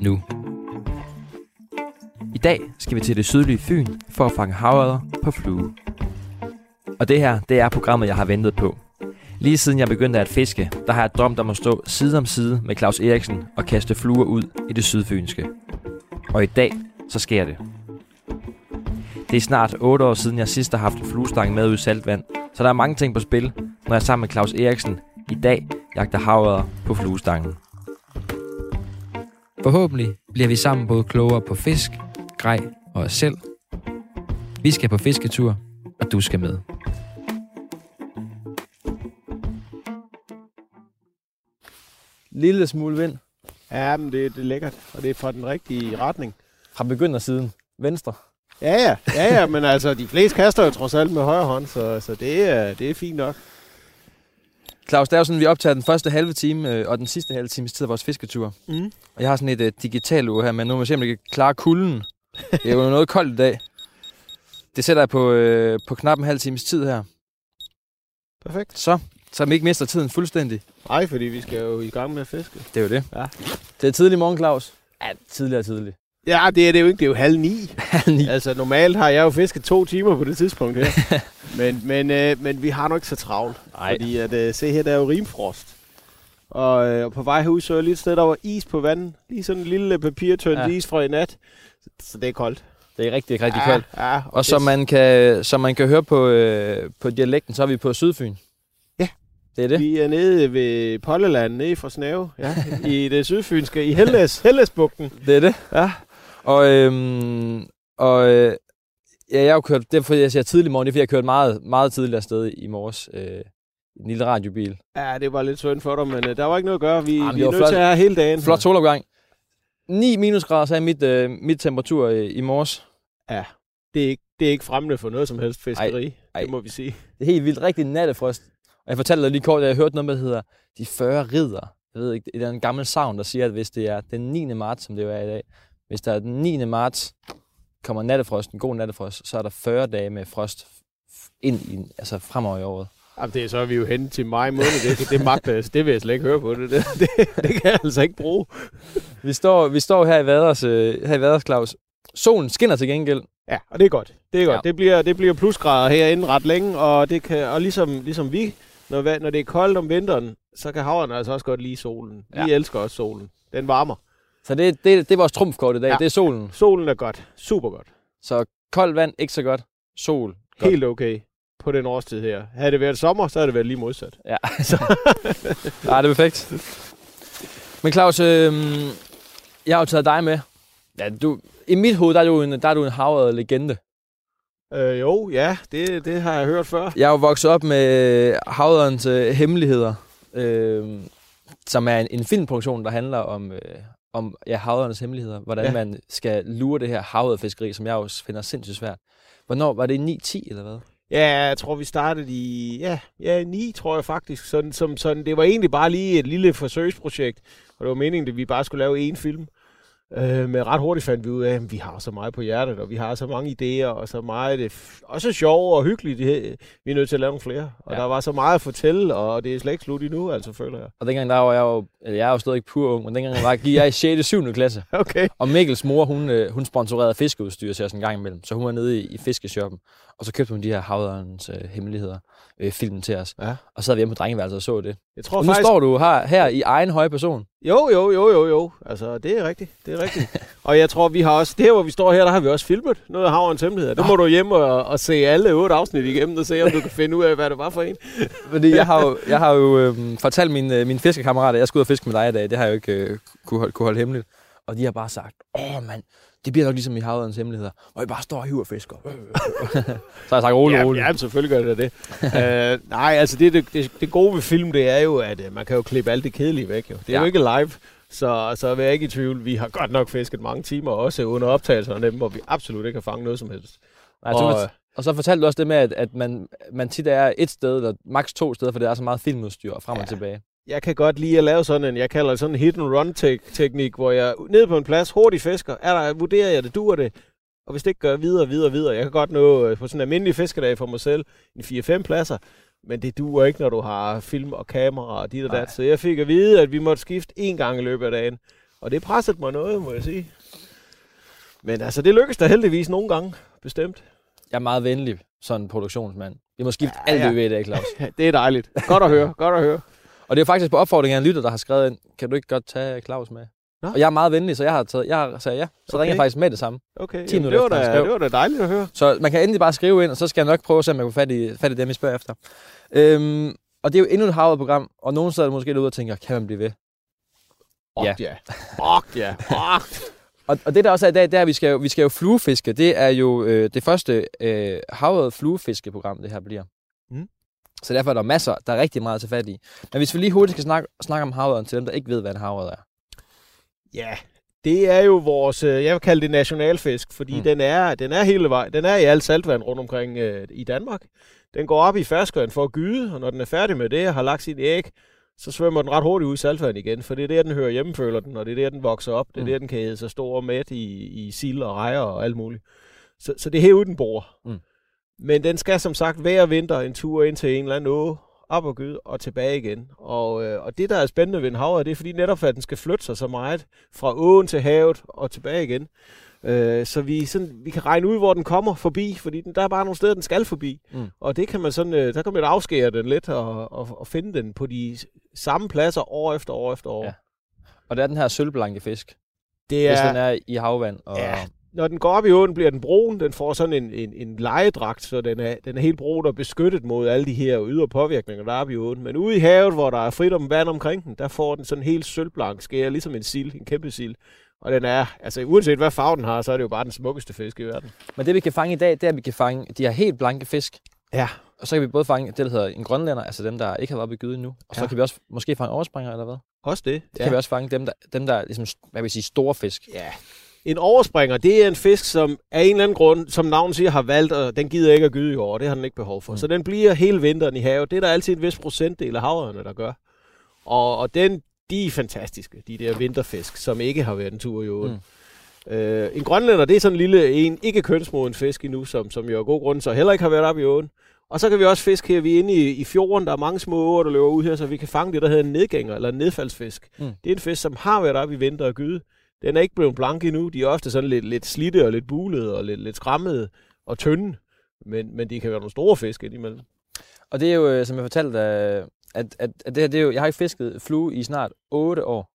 nu. I dag skal vi til det sydlige Fyn for at fange havørder på flue. Og det her, det er programmet, jeg har ventet på. Lige siden jeg begyndte at fiske, der har jeg drømt om at stå side om side med Claus Eriksen og kaste fluer ud i det sydfynske. Og i dag, så sker det. Det er snart 8 år siden, jeg sidst har haft en fluestang med ud i saltvand, så der er mange ting på spil, når jeg sammen med Claus Eriksen i dag jagter havørder på fluestangen. Forhåbentlig bliver vi sammen både klogere på fisk, grej og os selv. Vi skal på fisketur, og du skal med. Lille smule vind Ja, men det, det er lækkert, og det er fra den rigtige retning. fra begyndersiden. Venstre. Ja, ja, ja, ja men altså, de fleste kaster jo trods alt med højre hånd, så, så det, er, det er fint nok. Claus, det er jo sådan, vi optager den første halve time øh, og den sidste halve times tid af vores fisketur. Mm. Og jeg har sådan et uh, digital ur her, men nu må vi se, om det kan klare kulden. Det er jo noget koldt i dag. Det sætter jeg på, øh, på knap en halv times tid her. Perfekt. Så, så vi ikke mister tiden fuldstændig. Nej, fordi vi skal jo i gang med at fiske. Det er jo det. Ja. Det er tidlig morgen, Claus. Ja, tidligere tidlig. Ja, det er det jo ikke. Det er jo halv ni. Halv ni. Altså, normalt har jeg jo fisket to timer på det tidspunkt her. men, men, øh, men vi har nok ikke så travlt. Nej. Fordi at, øh, se her, der er jo rimfrost. Og, øh, og på vej herud så er jeg lige et sted, der var is på vandet. Lige sådan en lille papirtønd Ja. is fra i nat. Så, så det er koldt. Det er rigtig, rigtig ja, koldt. Ja, Og som man, kan, som man kan høre på, øh, på dialekten, så er vi på Sydfyn. Ja. Det er det. Vi er nede ved Polleland, nede fra Snave, ja, i det sydfynske, i Helles, Hellesbugten. Det er det. Ja. Og, øhm, og øh, ja, jeg har jo kørt, det er fordi jeg siger tidlig morgen, det er fordi jeg har kørt meget, meget tidligere sted i morges. Øh, en lille radiobil. Ja, det var lidt synd for dig, men øh, der var ikke noget at gøre. Vi, Jamen, vi er nødt flot. til at have hele dagen. Flot solopgang. 9 minusgrader, så er mit, øh, mit temperatur øh, i morges. Ja, det er, ikke, det er ikke fremmende for noget som helst fiskeri. ej. Det må vi sige. Det er helt vildt, rigtig nattefrost. Og jeg fortalte dig lige kort, at jeg har hørt noget, der hedder De 40 ridder. Jeg ved ikke, det er en gammel savn, der siger, at hvis det er den 9. marts, som det jo er i dag, hvis der er den 9. marts, kommer nattefrost, en god nattefrost, så er der 40 dage med frost ind i, altså fremover i året. Jamen, det er så er vi jo hen til maj måned. Det, det magter jeg- det vil jeg slet ikke høre på. Det, det, det, det kan jeg altså ikke bruge. Vi står, vi står her i Vaders, øh, her i Vaders, Claus. Solen skinner til gengæld. Ja, og det er godt. Det er godt. Ja. Det, bliver, det bliver plusgrader herinde ret længe, og, det kan, og ligesom, ligesom vi, når, når det er koldt om vinteren, så kan haverne altså også godt lide solen. Vi Ja. elsker også solen. Den varmer. Så det, det, det er vores trumfkort i dag, ja. Det er solen. Solen er godt. Super godt. Så koldt vand, ikke så godt. Sol, godt. Helt okay på den årstid her. Havde det været sommer, så havde det været lige modsat. Ja, ja det er perfekt. Men Claus, øh, jeg har jo taget dig med. Ja, du, I mit hoved, der er du en, der er du en havret legende. Øh, jo, ja, det, det har jeg hørt før. Jeg er jo vokset op med havredens øh, hemmeligheder, øh, som er en, en filmproduktion, der handler om, øh, om ja, havredens hemmeligheder. Hvordan ja. Man skal lure det her havredfiskeri, som jeg jo finder sindssygt svært. Hvornår var det 9-10 eller hvad? Ja, jeg tror, vi startede i ja, ja, 9, tror jeg faktisk. Sådan, som, sådan, det var egentlig bare lige et lille forsøgsprojekt. Og det var meningen, at vi bare skulle lave én film. Øh, men ret hurtigt fandt vi ud af, at vi har så meget på hjertet, og vi har så mange idéer, og så meget, det f- også sjov og hyggeligt. Det, vi er nødt til at lave nogle flere. Og Ja. der var så meget at fortælle, og det er slet ikke slut endnu, altså føler jeg. Og dengang der var jeg jo, eller jeg er jo stadig ikke pur ung, men dengang var, gik jeg i 6. og 7. klasse. Okay. Og Mikkels mor, hun, øh, hun sponsorerede fiskeudstyr til os en gang imellem. Så hun var nede i, i fiskeshoppen, og så købte hun de her havderens øh, hemmeligheder øh, film til os. Ja. Og så sad vi hjemme på drengeværelset og så det. Jeg tror Og nu faktisk... står du her, her i egen høje person. Jo, jo, jo, jo, jo. Altså, det er rigtigt. Det er rigtigt. og jeg tror, vi har også... Det her, hvor vi står her, der har vi også filmet noget af Havrens Hemmeligheder. Der må du hjem og, og se alle otte afsnit igennem, og se, om du kan finde ud af, hvad det var for en. Fordi jeg har jo, jeg har jo øh, fortalt mine, mine fiskekammerater, at jeg skulle ud og fiske med dig i dag. Det har jeg jo ikke øh, kunne, holde, kunne holde hemmeligt. Og de har bare sagt, åh mand, det bliver nok ligesom i havderens hemmeligheder, hvor I bare står og hiver fisker. så har jeg sagt, rolig, ja, rolig. ja, selvfølgelig gør det det. uh, nej, altså det, det, det, gode ved film, det er jo, at uh, man kan jo klippe alt det kedelige væk. Jo. Det er ja. Ja. jo ikke live. Så, så er jeg ikke i tvivl. Vi har godt nok fisket mange timer, også under optagelserne af dem, hvor vi absolut ikke har fanget noget som helst. Nej, Og, og, og så fortalte du også det med, at, at man, man tit er et sted, eller maks to steder, for det er så meget filmudstyr frem og Ja. tilbage. Jeg kan godt lide at lave sådan en, jeg kalder det sådan en hit and run tek- teknik, hvor jeg ned på en plads hurtigt fisker, er der, vurderer jeg det, duer det, og hvis det ikke gør videre, videre, videre. Jeg kan godt nå øh, på sådan en almindelig fiskedag for mig selv en 4-5 pladser, men det duer ikke, når du har film og kamera og dit og dat. Så jeg fik at vide, at vi måtte skifte en gang i løbet af dagen. Og det pressede mig noget, må jeg sige. Men altså, det lykkedes da heldigvis nogle gange, bestemt. Jeg er meget venlig, sådan en produktionsmand. Vi må skifte Ja, alt ja. det, ved i dag, Claus. Det er dejligt. Godt at høre, godt at høre. Og det er faktisk på opfordring af en lytter, der har skrevet ind, kan du ikke godt tage Claus med? Nå. Og jeg er meget venlig, så jeg har taget, jeg har sagt ja. Så Okay. ringer jeg faktisk med det samme. Okay, 10 jamen, det, var da, det var da dejligt at høre. Så man kan endelig bare skrive ind, og så skal jeg nok prøve at se, om jeg kan fat i, fat i dem, I spørger efter. Øhm, og det er jo endnu et havet program, og nogen sidder måske derude og tænker, kan man blive ved? Ja. Ja. Okt, ja. Okt. Og, og det der også er i dag, det er, at vi skal jo, vi skal jo fluefiske. Det er jo øh, det første øh, havet fluefiskeprogram, det her bliver. Så derfor er der masser, der er rigtig meget at tage fat i. Men hvis vi lige hurtigt skal snakke, snakke om havet til dem, der ikke ved, hvad en havet er. Ja, det er jo vores, øh, jeg vil kalde det nationalfisk, fordi Mm. den, er, den er hele vejen. Den er i alt saltvand rundt omkring øh, i Danmark. Den går op i ferskvand for at gyde, og når den er færdig med det og har lagt sin æg, så svømmer den ret hurtigt ud i saltvand igen, for det er der, den hører hjemme, føler den, og det er der, den vokser op. Det er mm. der, den kan æde sig stor og mæt i, i sild og rejer og alt muligt. Så, så det er herude, den bor. Mm. Men den skal som sagt hver vinter en tur ind til en eller anden å, op og gyde og tilbage igen. Og, øh, og det, der er spændende ved en hav, det er fordi netop, at den skal flytte sig så meget fra åen til havet og tilbage igen. Øh, så vi, sådan, vi kan regne ud, hvor den kommer forbi, fordi den, der er bare nogle steder, den skal forbi. Mm. Og det kan man sådan, øh, der kan man afskære den lidt og, og, og finde den på de samme pladser år efter år efter år. Ja. Og det er den her sølvblanke fisk, Det ja. hvis er, den er i havvand. Og, Ja. Når den går op i åen, bliver den brun. Den får sådan en, en, en lejedragt, så den er, den er helt brun og beskyttet mod alle de her ydre påvirkninger, der er oppe i åen. Men ude i havet, hvor der er frit om vand omkring den, der får den sådan helt sølvblank skære, ligesom en sild, en kæmpe sild. Og den er, altså uanset hvad farve den har, så er det jo bare den smukkeste fisk i verden. Men det vi kan fange i dag, det er, at vi kan fange de her helt blanke fisk. Ja. Og så kan vi både fange det, der hedder en grønlænder, altså dem, der ikke har været gyde endnu. Og så Ja. kan vi også måske fange overspringer, eller hvad? Også det. Så kan vi også fange dem, der, dem, der er ligesom, hvad vil jeg sige, store fisk. Ja. En overspringer, det er en fisk, som af en eller anden grund, som navnet siger, har valgt, og den gider ikke at gyde i år. Det har den ikke behov for. Mm. Så den bliver hele vinteren i havet. Det er der altid en vis procentdel af havørne, der gør. Og, og den, de er fantastiske, de der vinterfisk, som ikke har været en tur i åen. Mm. Øh, en grønlænder, det er sådan en lille, en ikke kønsmoden fisk endnu, som, som jo af god grund så heller ikke har været op i åen. Og så kan vi også fiske her, vi er inde i, i fjorden, der er mange små åer, der løber ud her, så vi kan fange det, der hedder en nedgænger, eller en nedfaldsfisk. Mm. Det er en fisk, som har været op i vinter og gyde. Den er ikke blevet blank endnu. De er ofte sådan lidt, lidt slidte og lidt bulede og lidt, lidt skræmmede og tynde. Men, men de kan være nogle store fisk indimellem. Og det er jo, øh, som jeg fortalte, at, at, at det her, det er jo, jeg har ikke fisket flue i snart 8 år.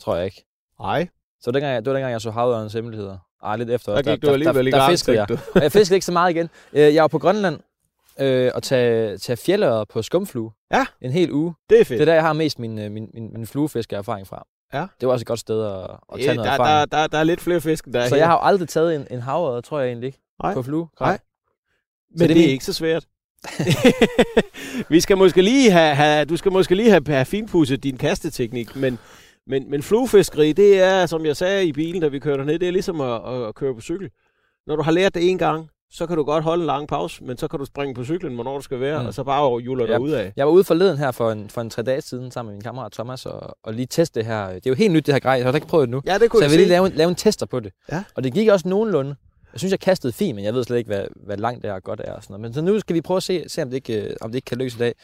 Tror jeg ikke. Nej, Så dengang, jeg- det var dengang, jeg så havørens hemmeligheder. Ej, lidt efter. der gik du alligevel der, der, gang. fiskede jeg. Og jeg fiskede ikke så meget igen. Øh, Jeg var på Grønland øh, og tage, tage fjeldører på skumflue. Ja. En hel uge. Det er fedt. Det er der, jeg har mest min, øh, min, min, min fluefiskererfaring fra. Ja. Det var også et godt sted at, at tage Ja, noget der, der, der, der, er lidt flere fisk, der er Så her. jeg har jo aldrig taget en, en havørred, tror jeg egentlig ikke, Nej. på flue. Nej. Så Men det det, er min- ikke så svært. vi skal måske lige have, have, du skal måske lige have, have finpudset din kasteteknik, men, men, men fluefiskeri, det er, som jeg sagde i bilen, da vi kørte ned, det er ligesom at, at køre på cykel. Når du har lært det en gang, så kan du godt holde en lang pause, men så kan du springe på cyklen, hvornår du skal være, Mm. og så bare hjuler Ja. dig ud af. Jeg var ude forleden her for en, for en tre dage siden sammen med min kammerat Thomas og, og lige teste det her. Det er jo helt nyt, det her grej. Jeg har ikke prøvet det nu. Ja, det kunne Så jeg vil lige lave en, lave en tester på det. Ja. Og det gik også nogenlunde. Jeg synes, jeg kastede fint, men jeg ved slet ikke, hvad, hvad langt det er og godt er. Og sådan noget. Men så nu skal vi prøve at se, se om, det ikke, øh, om det ikke kan lykkes i dag.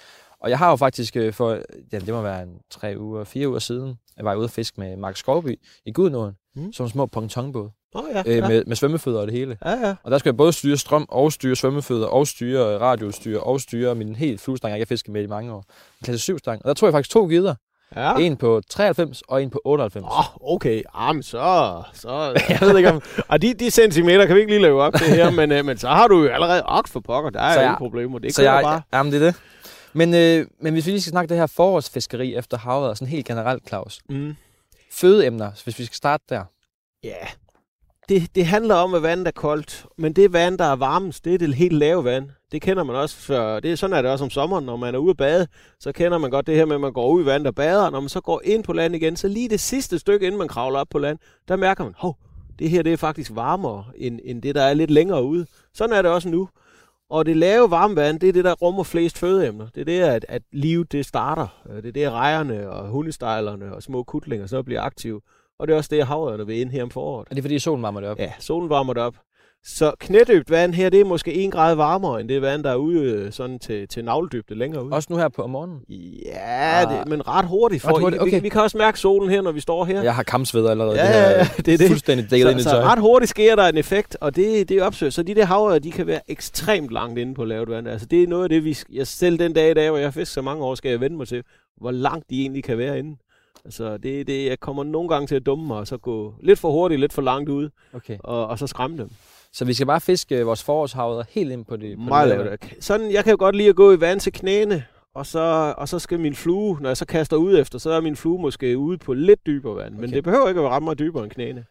Og jeg har jo faktisk øh, for, ja, det må være en tre uger, fire uger siden, jeg var ude at fiske med Mark Skovby i Gudnåen, mm. Som små pontonbåde, Åh, ja, øh, ja. med, med svømmefødder og det hele. ja, ja. Og der skal jeg både styre strøm og styre svømmefødder og styre radioudstyr og styre min helt fluestang, jeg ikke har fisket med i mange år. En klasse 7 stang. Og der tog jeg faktisk to gider. ja. En på 93 og en på 98. Åh, oh, okay. Jamen, så... så Jeg ved ikke om... og de, de centimeter kan vi ikke lige leve op til her, men, øh, men så har du jo allerede okt for pokker. Der er Så så jeg- problemer. Det så jeg, bare. Jamen, det er det. Men, øh, men hvis vi lige skal snakke det her forårsfiskeri efter havet, sådan helt generelt, Claus. Mm. Fødeemner, hvis vi skal starte der. Ja. det, det handler om, at vandet er koldt, men det vand, der er varmest, det er det helt lave vand. Det kender man også, for det er sådan er det også om sommeren, når man er ude at bade, så kender man godt det her med, at man går ud i vandet og bader, når man så går ind på land igen, så lige det sidste stykke, inden man kravler op på land, der mærker man, hov, det her det er faktisk varmere, end, end det, der er lidt længere ude. Sådan er det også nu. Og det lave varmvand, det er det, der rummer flest fødeemner. Det er det, at, at livet det starter. Det er det, at rejerne og hundestejlerne og små kutlinger så bliver aktive. Og det er også det, havørerne vil ind her om foråret. Er det fordi solen varmer det op? Ja, solen varmer det op. Så knædøbt vand her, det er måske en grad varmere end det vand, der er ude øh, sådan til, til navledybde længere ude. Også nu her på morgenen? Ja, ah. det, men ret hurtigt. For ret hurtigt okay. vi, vi, kan også mærke solen her, når vi står her. Jeg har kampsved allerede. Ja, ja, ja, det er det. Fuldstændig dækket så, ind i så ret hurtigt sker der en effekt, og det, det er opsøgt. Så de der havre, de kan være ekstremt langt inde på lavt vand. Altså det er noget af det, vi, jeg selv den dag i dag, hvor jeg har fisket så mange år, skal jeg vende mig til, hvor langt de egentlig kan være inde. Altså, det, det, jeg kommer nogle gange til at dumme mig, og så gå lidt for hurtigt, lidt for langt ud, okay. og, og så skræmme dem. Så vi skal bare fiske vores forårshavet helt ind på det? På Meget det. Sådan, jeg kan jo godt lide at gå i vand til knæene, og så, og så skal min flue, når jeg så kaster ud efter, så er min flue måske ude på lidt dybere vand. Okay. Men det behøver ikke at ramme mig dybere end knæene.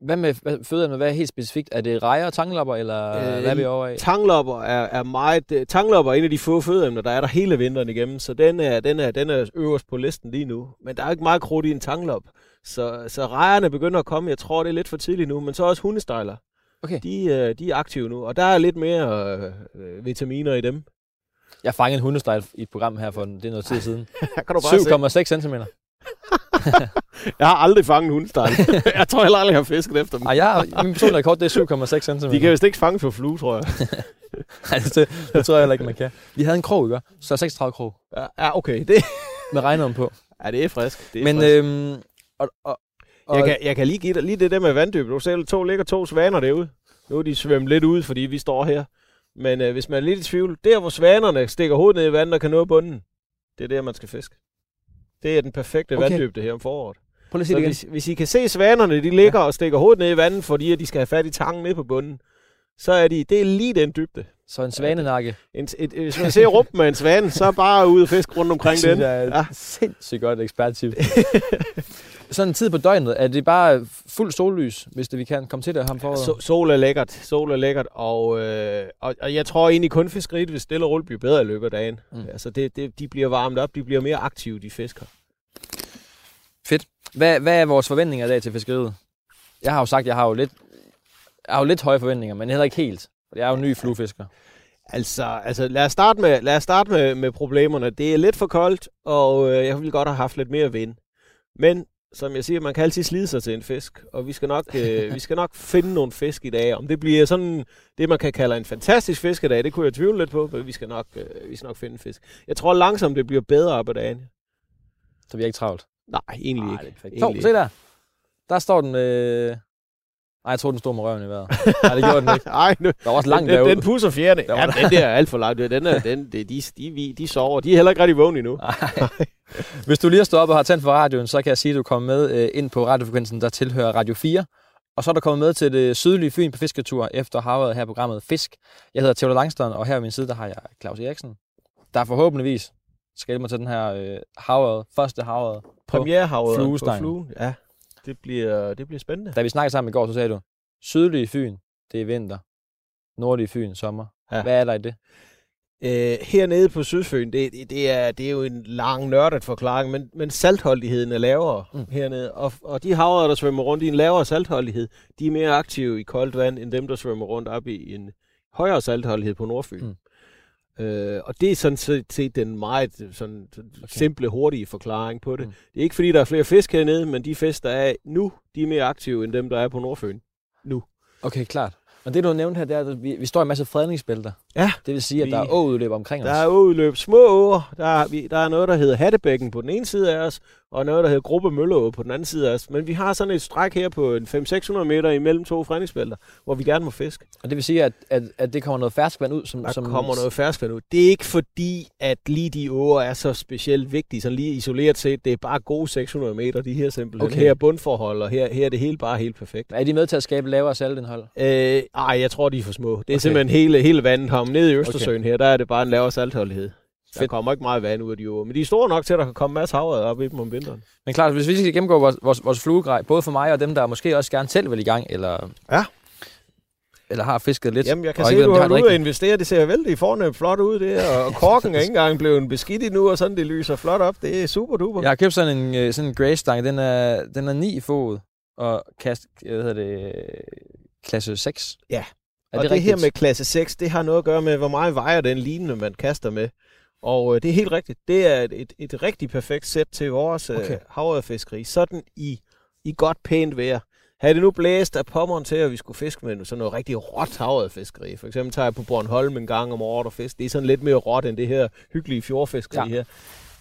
Hvad med fødderne? Hvad er helt specifikt? Er det rejer og tanglopper, eller øh, hvad er vi over i? Tanglopper er, er meget... Uh, tanglopper er en af de få fødeemner, der er der hele vinteren igennem, så den er, den, er, den er øverst på listen lige nu. Men der er ikke meget krudt i en tanglop. Så, så rejerne begynder at komme. Jeg tror, det er lidt for tidligt nu, men så også hundestejler. Okay. De, uh, de er aktive nu, og der er lidt mere uh, vitaminer i dem. Jeg fangede en hundestejl i et program her for det er noget tid siden. kan du bare 7,6 cm. jeg har aldrig fanget en hundestejl. jeg tror heller aldrig, jeg har fisket efter dem. Ej, jeg, min personlige rekord, det er 7,6 cm. De kan vist ikke fange for flue, tror jeg. Nej, det, det, tror jeg heller ikke, man kan. Vi havde en krog, ikke? Så 36 krog. Ja, ja okay. Det... Med regnet på. Ja, det er frisk. Det er Men, frisk. øhm, og, og, og, jeg, kan, jeg kan lige give dig lige det der med vanddyb. Du ser, to ligger to svaner derude. Nu er de svømmet lidt ud, fordi vi står her. Men øh, hvis man er lidt i tvivl, der hvor svanerne stikker hovedet ned i vandet og kan nå bunden, det er der, man skal fiske. Det er den perfekte okay. vanddybde her om foråret. Prøv lige at det igen. Hvis, hvis I kan se svanerne, de ligger ja. og stikker hovedet ned i vandet, fordi at de skal have fat i tangen nede på bunden, så er de, det er lige den dybde. Så en svanenakke. En, et, et, hvis man ser rumpen med en svane, så bare ud og fisk rundt omkring den. Det er ja. sindssygt godt eksperttip. Sådan en tid på døgnet, er det bare fuld sollys, hvis det, vi kan komme til det ham for? So, sol er lækkert, sol er lækkert, og, øh, og, og jeg tror egentlig kun fiskeriet vil stille og roligt blive bedre i løbet af dagen. Mm. Altså det, det, de bliver varmet op, de bliver mere aktive, de fisker. Fedt. Hvad, hvad er vores forventninger i dag til fiskeriet? Jeg har jo sagt, jeg har jo lidt, jeg har jo lidt høje forventninger, men heller ikke helt. Jeg er jo ny fluefisker. Altså, altså lad os starte, med, lad os starte med, med problemerne. Det er lidt for koldt, og øh, jeg ville godt have haft lidt mere vind. Men som jeg siger, man kan altid slide sig til en fisk, og vi skal nok, øh, vi skal nok finde nogle fisk i dag. Om det bliver sådan det, man kan kalde en fantastisk fiskedag, det kunne jeg tvivle lidt på, men vi skal nok, øh, vi skal nok finde en fisk. Jeg tror langsomt, det bliver bedre op ad dagen. Så vi er ikke travlt? Nej, egentlig Nej, ikke. Egentlig se der. Der står den med... Nej, jeg tror den stod med røven i vejret. Nej, det gjorde den ikke. Ej, nu, der var også langt den. Den pusser fjerne. Ja, den der er alt for langt. Den er, den, de, de, de, de sover. De er heller ikke rigtig vågne endnu. Nej. Hvis du lige har stået op og har tændt for radioen, så kan jeg sige, at du kommer med øh, ind på radiofrekvensen, der tilhører Radio 4. Og så er du kommet med til det sydlige Fyn på fisketur efter havet her programmet Fisk. Jeg hedder Theodor Langstrøm, og her ved min side, der har jeg Claus Eriksen, der forhåbentligvis skal mig til den her øh, havet, første havet Premierhavet på flue. Ja, det bliver, det bliver spændende. Da vi snakkede sammen i går, så sagde du, sydlige Fyn, det er vinter. Nordlige Fyn, sommer. Ja. Hvad er der i det? Øh, hernede på Sydfyn, det, det, er, det er jo en lang nørdet forklaring, men, men saltholdigheden er lavere mm. hernede. Og, og de havre, der svømmer rundt i en lavere saltholdighed, de er mere aktive i koldt vand, end dem, der svømmer rundt op i en højere saltholdighed på Nordfyn. Mm. Øh, og det er sådan set den meget sådan, okay. simple, hurtige forklaring på det. Mm. Det er ikke fordi, der er flere fisk hernede, men de fisk, der er nu, de er mere aktive end dem, der er på Nordfyn nu. Okay, klart. Og det, du har nævnt her, det er, at vi, vi står i en masse fredningsbælter. Ja. Det vil sige, at vi, der er åudløb omkring der os. Der er åudløb. Små åer. Der er, vi, der er noget, der hedder Hattebækken på den ene side af os, og noget, der hedder Gruppe Mølleå på den anden side af os. Men vi har sådan et stræk her på 500-600 meter imellem to fredningsbælter, hvor vi gerne må fiske. Og det vil sige, at, at, at det kommer noget ferskvand ud? Som, der som... kommer noget ferskvand ud. Det er ikke fordi, at lige de åer er så specielt vigtige, sådan lige isoleret set. Det er bare gode 600 meter, de her simpelthen. Okay. Her er bundforhold, og her, her er det hele bare helt perfekt. Er de med til at skabe lavere saltindhold? Øh, ej, jeg tror, de er for små. Det er okay. simpelthen hele, hele vandet her. Nede i Østersøen okay. her, der er det bare en lavere saltholdighed. Der Fedt. kommer ikke meget vand ud af de åer. Men de er store nok til, at der kan komme masser af havred op i dem om vinteren. Men klart, hvis vi skal gennemgå vores, vores, vores fluegrej, både for mig og dem, der måske også gerne selv vil i gang, eller, Ja. eller har fisket lidt. Jamen, jeg kan og se, ved, du har ude og investere. Det ser vældig fornemt flot ud, det her. Og korken er ikke engang blevet beskidt endnu, og sådan det lyser flot op. Det er super duper. Jeg har købt sådan en, øh, sådan en Grey-stang. Den er, den er 9 fod og kast, hvad hedder det, klasse 6. Ja. Er og det, det rigtigt? her med klasse 6, det har noget at gøre med, hvor meget vejer den lignende, man kaster med. Og øh, det er helt rigtigt. Det er et, et, et rigtig perfekt sæt til vores Okay. okay. havrefiskeri. Sådan i, i godt pænt vejr. Havde det nu blæst af pommeren til, at vi skulle fiske med sådan noget rigtig råt havrefiskeri. For eksempel tager jeg på Bornholm en gang om året og fisk. Det er sådan lidt mere råt end det her hyggelige fjordfiskeri ja. her.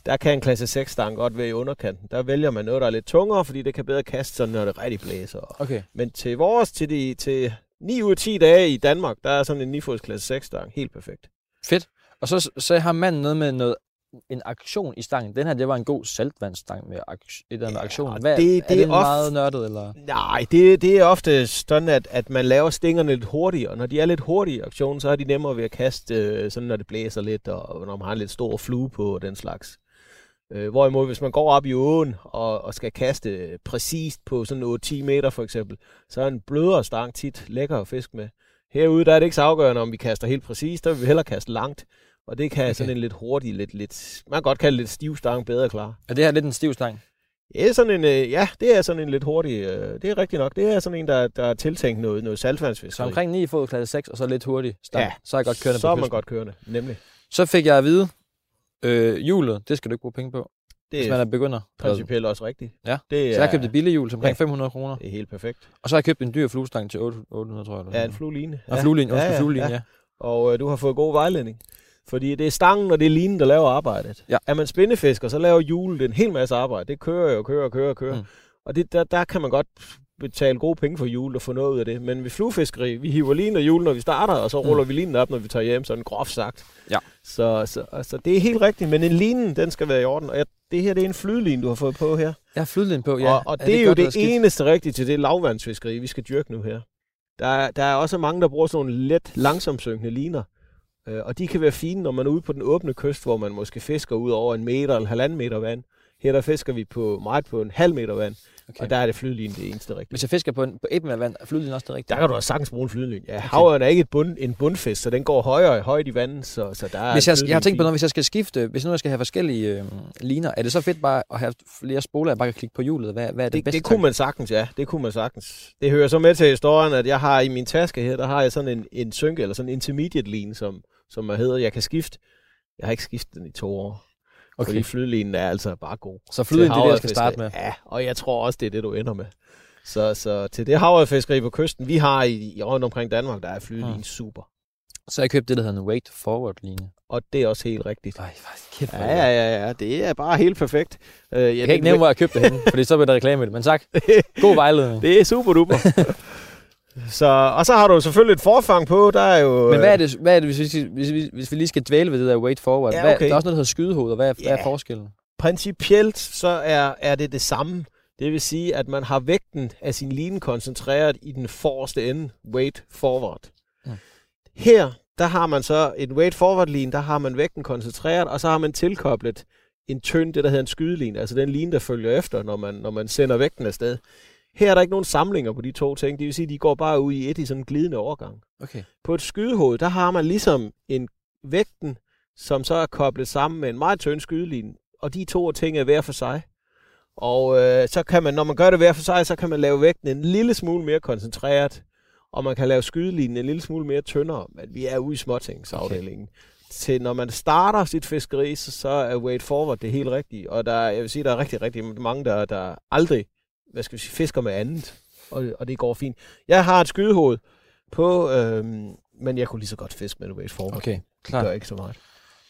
Der kan en klasse 6 stang godt være i underkanten. Der vælger man noget, der er lidt tungere, fordi det kan bedre kaste sådan, når det rigtig blæser. Okay. Men til vores, til, de, til 9 ud af 10 dage i Danmark, der er sådan en 9 fods klasse 6 stang. Helt perfekt. Fedt. Og så, så har manden noget med noget, en aktion i stangen. Den her, det var en god saltvandsstang med ak- et eller andet Ja, aktion. Hvad, det- er det det er en of- meget nørdet, eller? Nej, det, det er ofte sådan, at, at man laver stingerne lidt hurtigere. Og når de er lidt hurtige i aktionen, så er de nemmere ved at kaste, øh, sådan når det blæser lidt, og når man har en lidt stor flue på den slags. Øh, hvorimod, hvis man går op i åen og, og skal kaste præcist på sådan 8-10 meter for eksempel, så er en blødere stang tit lækker at fiske med. Herude der er det ikke så afgørende, om vi kaster helt præcist, der vil vi hellere kaste langt. Og det kan Okay. sådan en lidt hurtig, lidt, lidt, man kan godt kalde det lidt stiv stang bedre klar. Er det her lidt en stiv stang? Det er sådan en, øh, ja, det er sådan en lidt hurtig, øh, det er rigtigt nok. Det er sådan en, der, der er tiltænkt noget, noget saltvandsfiskeri. Så omkring 9 fod klasse 6, og så lidt hurtig stang. Ja, Så er jeg godt kørende Så på er man godt kørende, nemlig. Så fik jeg at vide, øh, hjulet, det skal du ikke bruge penge på, Det hvis er man er begynder. principielt også rigtigt. Ja. Det Så er, jeg købte et billigt hjul til omkring Ja. 500 kroner. det er helt perfekt. Og så har jeg købt en dyr fluestang til 800, tror jeg. eller Ja, en flueline. noget. Og flueline, ja, ja, flueline, ja. ja. Og øh, du har fået god vejledning. Fordi det er stangen og det er linen, der laver arbejdet. Ja. Er man spændefisker, så laver hjulet en hel masse arbejde. Det kører jo, kører og kører og kører. Mm. Og det, der, der kan man godt betale gode penge for hjulet og få noget ud af det. Men ved fluefiskeri, vi hiver linen og hjulet, når vi starter, og så Mm. ruller vi linen op, når vi tager hjem, sådan groft sagt. Ja. Så, så altså, det er helt rigtigt, men en line, den skal være i orden. Og jeg, det her, det er en flydeline, du har fået på her. Jeg har flydeline på, ja. og, og det, er, jo det eneste rigtige til det lavvandsfiskeri, vi skal dyrke nu her. Der, er- der er også mange, der bruger sådan nogle let langsomsynkende liner. Øh, og de kan være fine, når man er ude på den åbne kyst, hvor man måske fisker ud over en meter eller halvanden meter vand. Her der fisker vi på meget på en halv meter vand, Okay. og der er det flydeline det eneste rigtige. Hvis jeg fisker på, en, på et meter vand, er flydeline også det rigtige? Der kan du også sagtens bruge en flydeline. Ja, okay. havren er ikke et bund, en bundfisk, så den går højere højt i vandet, så, så der er Hvis jeg, jeg har tænkt på noget, hvis jeg skal skifte, hvis nu jeg skal have forskellige øh, liner, er det så fedt bare at have flere spoler, jeg bare kan klikke på hjulet? Hvad, hvad er det, det, bedste? det kunne man sagtens, ja. Det kunne man sagtens. Det hører så med til historien, at jeg har i min taske her, der har jeg sådan en, en synke, eller sådan en intermediate line, som, som hedder, jeg kan skifte. Jeg har ikke skiftet den i to år. Okay. Fordi flydlinen er altså bare god. så flydeline, det er det, jeg skal starte med. Ja, og jeg tror også, det er det, du ender med. Så, så til det havrefiskeri på kysten, vi har i, i rundt omkring Danmark, der er flydlinen Hmm. super. Så jeg købt det, der hedder en weight forward line. Og det er også helt rigtigt. Ej, kæft, Ja, ja, ja, ja. Det er bare helt perfekt. Uh, ja, Jeg kan ikke nævne, hvor jeg købte det henne, fordi så bliver der reklame i det. Men tak. God vejledning. Det er super duper. så, og så har du selvfølgelig et forfang på, der er jo... Men hvad er det, hvad er det hvis, vi, hvis, vi, hvis vi lige skal dvæle ved det der weight forward? Ja, hvad, okay. der er også noget, der hedder skydehoved, og hvad er, hvad er Ja. forskellen? Principielt så er, er det det samme. Det vil sige, at man har vægten af sin line koncentreret i den forreste ende, weight forward. Mm. Her, der har man så en weight forward line, der har man vægten koncentreret, og så har man tilkoblet en tynd, det der hedder en skydeline, altså den line, der følger efter, når man, når man sender vægten afsted. Her er der ikke nogen samlinger på de to ting, det vil sige, at de går bare ud i et i sådan en glidende overgang. Okay. På et skydehoved, der har man ligesom en vægten, som så er koblet sammen med en meget tynd skydeline, og de to ting er hver for sig. Og øh, så kan man, når man gør det hver for sig, så kan man lave vægten en lille smule mere koncentreret, og man kan lave skydelinen en lille smule mere tyndere, men vi er ude i småtingsafdelingen. Okay. Til når man starter sit fiskeri, så, så er weight forward det helt rigtige. Og der, er- jeg vil sige, der er rigtig, rigtig mange, der, der aldrig hvad skal vi sige, fisker med andet, og, og det går fint. Jeg har et skydehoved på, øhm, men jeg kunne lige så godt fiske med weight forward. Okay, Det klart. gør ikke så meget.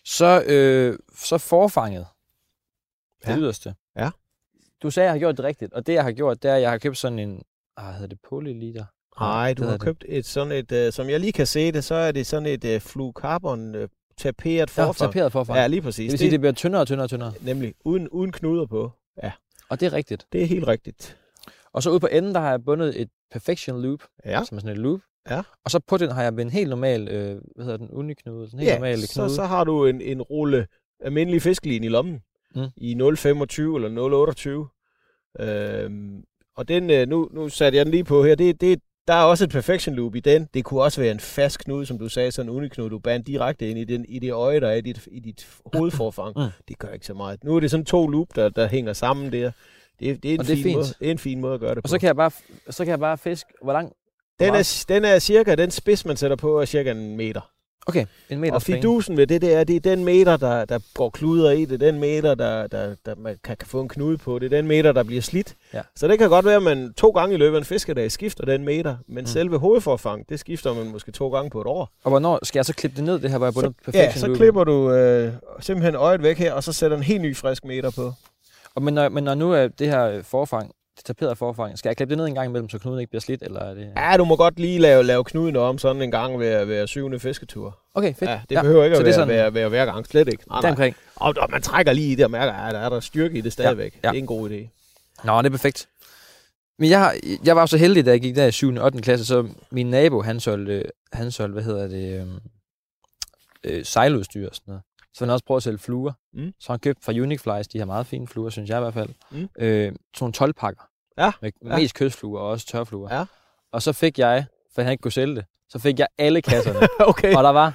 Så, øh, så forfanget. Det Ja. yderste. Ja. Du sagde, at jeg har gjort det rigtigt, og det, jeg har gjort, det er, at jeg har købt sådan en, ah, hedder det polyliter? Nej, det du har købt et sådan et, øh, som jeg lige kan se det, så er det sådan et øh, flucarbon øh, taperet Ja, forfang. taperet forfang. Ja, lige det præcis. vil sige, det bliver tyndere og tyndere og tyndere. Nemlig, uden, uden knuder på. Ja, Og det er rigtigt. det er helt rigtigt. Og så ude på enden, der har jeg bundet et perfection loop, Ja, som er sådan et loop. Ja. Og så på den har jeg en helt normal, øh, hvad hedder den, uniknude, sådan en helt ja normal så, knude. så har du en, en rulle almindelig fiskelin i lommen. Mm. I 0,25 eller 0,28. Øhm, og den, øh, nu, nu satte jeg den lige på her. Det, det, der er også et perfection loop i den. Det kunne også være en fast knude, som du sagde, sådan en uniknude, du bandt direkte ind i, den, i det øje, der er i dit, i dit hovedforfang. Mm. Det gør ikke så meget. Nu er det sådan to loop, der, der hænger sammen der. Det, det, er en Og det er fin fint. Måde, det er en fin måde at gøre det Og på. så kan jeg bare, så kan jeg bare fiske. Hvor lang? den, er, den er cirka, den spids, man sætter på, er cirka en meter. Okay, en meter Og fidusen ved det, det er, det er den meter, der, der går kluder i. Det er den meter, der, der, der man kan, kan få en knude på. Det er den meter, der bliver slidt. Ja. Så det kan godt være, at man to gange i løbet af en fiskedag skifter den meter. Men Mm. selve hovedforfang, det skifter man måske to gange på et år. Og hvornår skal jeg så klippe det ned, det her, hvor jeg bundet Ja, perfection så klipper du øh, simpelthen øjet væk her, og så sætter en helt ny frisk meter på. Og men, når, men når nu er det her øh, forfang, det taperede forfang, skal jeg klippe det ned en gang imellem, så knuden ikke bliver slidt, eller er det... Ja, du må godt lige lave, lave knuden om sådan en gang ved, ved syvende fisketur. Okay, fedt. Ja, det ja. behøver ikke at være, sådan- være, være, hver gang. Slet ikke. Nej, nej. Og, og man trækker lige i det og mærker, at der er der styrke i det stadigvæk. ja. Det er en god idé. Nå, det er perfekt. Men jeg, jeg var så heldig, da jeg gik der i 7. og 8. klasse, så min nabo, han solgte, han solgte hvad hedder det, øhm, øh, sejludstyr og sådan noget. Så han også prøvet at sælge fluer. Mm. Så han købte fra Unique Flies, de har meget fine fluer, synes jeg i hvert fald. Mm. Øh, sådan nogle 12 pakker. Ja, Med ja. mest kystfluer og også tørfluer. Ja. Og så fik jeg, for han ikke kunne sælge det, så fik jeg alle kasserne. okay. og der var,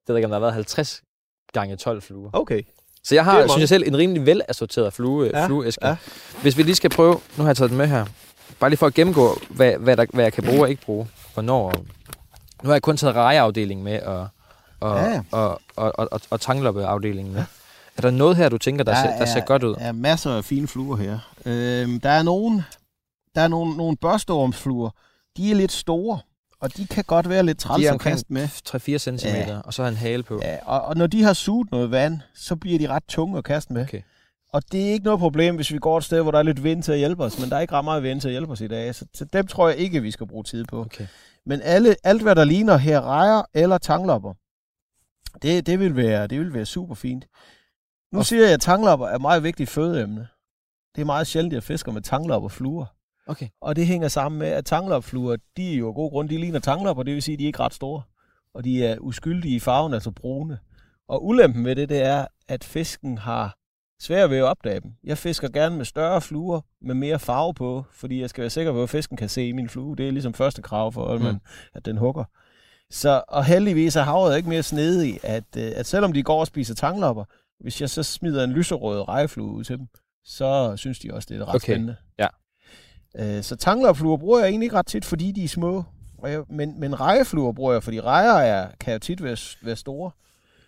det ved ikke, om der har været 50 gange 12 fluer. Okay. Så jeg har, synes jeg selv, en rimelig velassorteret flue, Ja, ja, flueæske. Ja. Hvis vi lige skal prøve, nu har jeg taget den med her, bare lige for at gennemgå, hvad, hvad, der, hvad jeg kan bruge og ikke bruge, hvornår. Nu har jeg kun taget rejeafdelingen med, og, og, Ja, og, og, og, og, og tangloppeafdelingen. Ja. Er der noget her, du tænker, der, Der ser, der ser er- godt ud? Der er masser af fine fluer her. Øhm, der er nogle, der er nogle, nogle børsteormsfluer. De er lidt store, og de kan godt være lidt træls at kaste med. 3-4 cm, Ja. og så har en hale på. Ja, og, og når de har suget noget vand, så bliver de ret tunge at kaste med. Okay. Og det er ikke noget problem, hvis vi går et sted, hvor der er lidt vind til at hjælpe os, men der er ikke ret meget vind til at hjælpe os i dag, så, så dem tror jeg ikke, vi skal bruge tid på. Okay. Men alle, alt, hvad der ligner her, rejer eller tanglopper, det, det, vil være, det vil være super fint. Nu Og- siger jeg, at tanglopper er et meget vigtigt fødeemne. Det er meget sjældent, at jeg fisker med tanglopper fluer. Okay. Og det hænger sammen med, at tanglopfluer, de er jo af god grund, de ligner tanglopper, det vil sige, at de er ikke ret store. Og de er uskyldige i farven, altså brune. Og ulempen ved det, det er, at fisken har svært ved at opdage dem. Jeg fisker gerne med større fluer med mere farve på, fordi jeg skal være sikker på, at fisken kan se min flue. Det er ligesom første krav for, at, man, at den hugger. Så, og heldigvis er havet ikke mere snedig, at, øh, at selvom de går og spiser tanglopper, hvis jeg så smider en lyserød rejeflue ud til dem, så synes de også, det er ret Okay, spændende. ja. Øh, så tanglopfluer bruger jeg egentlig ikke ret tit, fordi de er små. Jeg, men, men rejefluer bruger jeg, fordi rejer er, kan jo tit være, være store.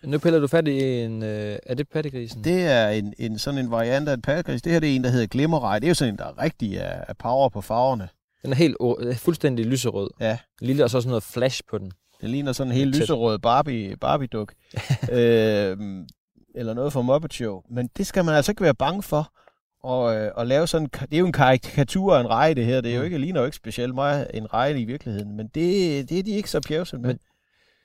Nu piller du fat i en... Øh, er det pattegrisen? Det er en, en sådan en variant af en pattegris. Det her det er en, der hedder glimmerrej. Det er jo sådan en, der rigtig er, er power på farverne. Den er helt fuldstændig lyserød. Ja. Lille og så sådan noget flash på den. Den ligner sådan en helt lyserød Barbie, Barbie-duk. øh, eller noget fra Muppet Show. Men det skal man altså ikke være bange for. Og, øh, at lave sådan, det er jo en karikatur af en reje, det her. Det er jo Mm. ikke, ligner jo ikke specielt meget en reje i virkeligheden. Men det, det er de ikke så pjevset med. Men-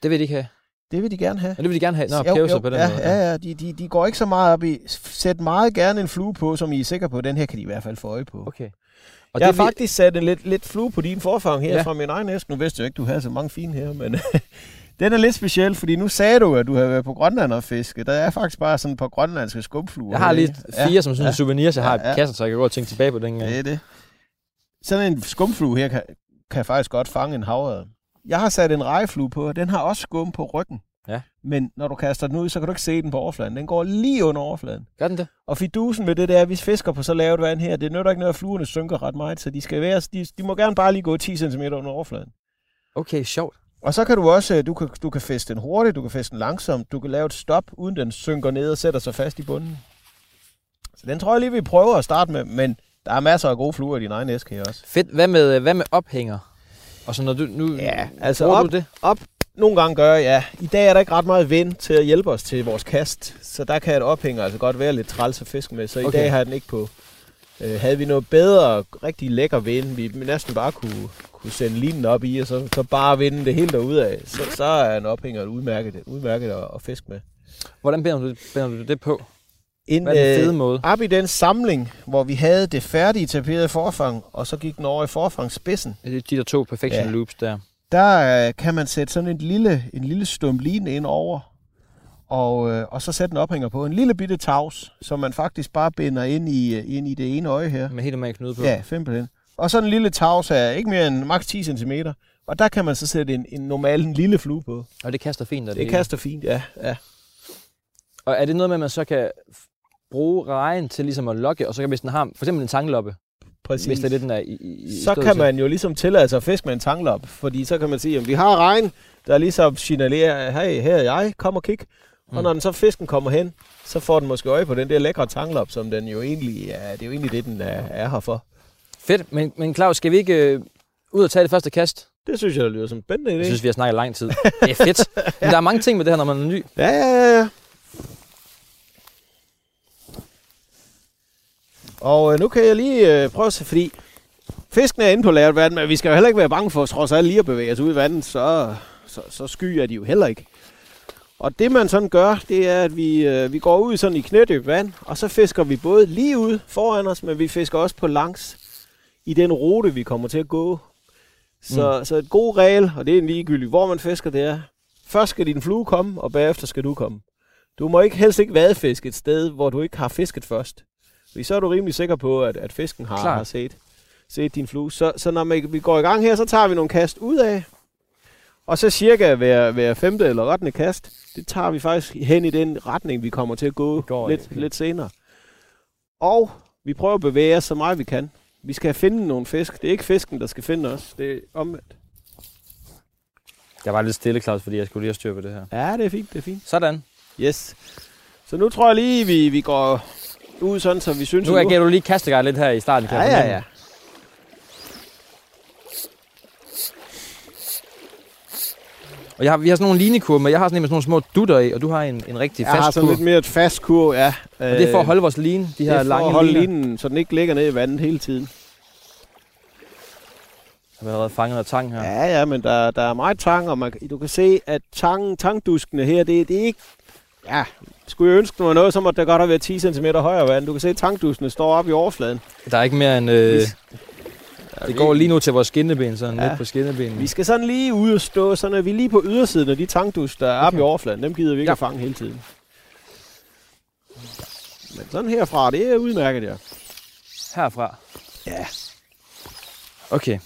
Det vil de ikke have. det vil de gerne have. Men det vil de gerne have. Nå, Jo, jo, på den ja, måde. Ja, ja, de, de, de går ikke så meget op i... Sæt meget gerne en flue på, som I er sikre på. Den her kan de i hvert fald få øje på. Okay. Og jeg har det vil- faktisk sat en lidt, lidt flue på din forfang her Ja. fra min egen æske. Nu vidste jeg ikke, du havde så mange fine her, men den er lidt speciel, fordi nu sagde du, at du havde været på Grønland og fiske. Der er faktisk bare sådan et par grønlandske skumfluer. Jeg har lige fire ja, som sådan ja. souvenirs, jeg har Ja, i kassen, så jeg kan gå og tænke tilbage på den gang. Det er det. Sådan en skumflue her kan, kan faktisk godt fange en havørred. Jeg har sat en rejeflue på, og den har også skum på ryggen. Men når du kaster den ud, så kan du ikke se den på overfladen. Den går lige under overfladen. Gør den det? Og fidusen med det der, vi fisker på så lavt vand her, det nytter ikke noget, at fluerne synker ret meget, så de skal være, de, de må gerne bare lige gå 10 cm under overfladen. Okay, sjovt. Og så kan du også, øh, du kan, du kan feste den hurtigt, du kan feste den langsomt, du kan lave et stop, uden den synker ned og sætter sig fast i bunden. Så den tror jeg lige, vi prøver at starte med, men der er masser af gode fluer i din egen æske her også. Fedt. Hvad med, hvad med ophænger? Og så når du nu... Ja, altså op- du det? Nogle gange gør jeg, ja. I dag er der ikke ret meget vind til at hjælpe os til vores kast, så der kan et ophænger altså godt være lidt træls at fiske med, så i Okay. dag har jeg den ikke på. Øh, havde vi noget bedre, rigtig lækker vind, vi næsten bare kunne, kunne sende linen op i, og så, så bare vinde det hele derudad, så, så er en ophænger udmærket, udmærket at, at fiske med. Hvordan binder du, binder du det på? En, Hvad er den fede øh, måde? op i den samling, hvor vi havde det færdige taperede forfang, og så gik den over i forfangsspidsen, Det er De der to perfection Ja. loops der. Der øh, kan man sætte sådan en lille, en lille stump line ind over. og, øh, og så sætte en ophænger på. En lille bitte tavs, som man faktisk bare binder ind i, øh, ind i det ene øje her. Med helt normalt knude på. Ja, simpelthen. Og så en lille tavs er ikke mere end maks 10 cm. Og der kan man så sætte en, en normal en lille flue på. Og det kaster fint. Og Det kaster fint, ja. ja. Og er det noget med, at man så kan bruge rejen til ligesom at lokke, og så kan hvis den har for eksempel en tangloppe, Præcis. hvis det er det, den er i, i så kan man jo ligesom tillade sig at fiske med en tanglop, fordi så kan man sige, at vi har regn, der ligesom signalerer, hey, her er jeg, kom og kig. Og Mm. når den så fisken kommer hen, så får den måske øje på den der lækre tanglop, som den jo egentlig er, det er jo egentlig det, den er, er her for. Fedt, men, men Claus, skal vi ikke øh, ud og tage det første kast? Det synes jeg, der lyder som en spændende idé. Jeg synes, vi har snakket lang tid. Det er fedt. Men der er mange ting med det her, når man er ny. Ja, ja, ja, Og øh, nu kan jeg lige øh, prøve at se, fordi fisken er inde på lavt vand, men vi skal jo heller ikke være bange for, trods alt lige at bevæge os ud i vandet, så, så, så sky er de jo heller ikke. Og det man sådan gør, det er, at vi, øh, vi går ud sådan i knædyb vand, og så fisker vi både lige ud foran os, men vi fisker også på langs i den rute, vi kommer til at gå. Så, mm. så et god regel, og det er ligegyldigt, hvor man fisker, det er, først skal din flue komme, og bagefter skal du komme. Du må ikke helst ikke vadefiske et sted, hvor du ikke har fisket først. Fordi så er du rimelig sikker på, at, at fisken har, har set, set din flue. Så, så når vi, vi går i gang her, så tager vi nogle kast ud af. Og så cirka hver, hver femte eller 8. kast, det tager vi faktisk hen i den retning, vi kommer til at gå Går lidt, okay. lidt senere. Og vi prøver at bevæge os så meget vi kan. Vi skal finde nogle fisk. Det er ikke fisken, der skal finde os. Det er omvendt. Jeg var lidt stille, Claus, fordi jeg skulle lige have styr på det her. Ja, det er fint, det er fint. Sådan. Yes. Så nu tror jeg lige, vi, vi går ud sådan, så vi synes... Nu agerer du lige kasteguide lidt her i starten. kan Ja, ja, ja. Og jeg har, vi har sådan nogle linekurve med. Jeg har sådan en med sådan nogle små dutter i, og du har en, en rigtig Jeg har fast sådan kurve. lidt mere et fast kurv, ja. Og det er for at holde vores line, de det her er for lange at holde liner. linen, så den ikke ligger ned i vandet hele tiden. Jeg har allerede fanget noget tang her. Ja, ja, men der, der er meget tang, og man, du kan se, at tang, tangduskene her, det, det er ikke... Ja, skulle jeg ønske mig noget, så måtte der godt have været 10 cm højere vand. Du kan se, at tangduskene står oppe i overfladen. Der er ikke mere end... Øh, det går lige nu til vores skinneben, sådan Ja. lidt på skinnebenen. Vi skal sådan lige ud og stå, sådan at vi er lige på ydersiden af de tangdus, der er oppe i overfladen. Dem gider vi ikke Ja. at fange hele tiden. Men sådan herfra, det er udmærket, ja. Herfra. Ja. Okay.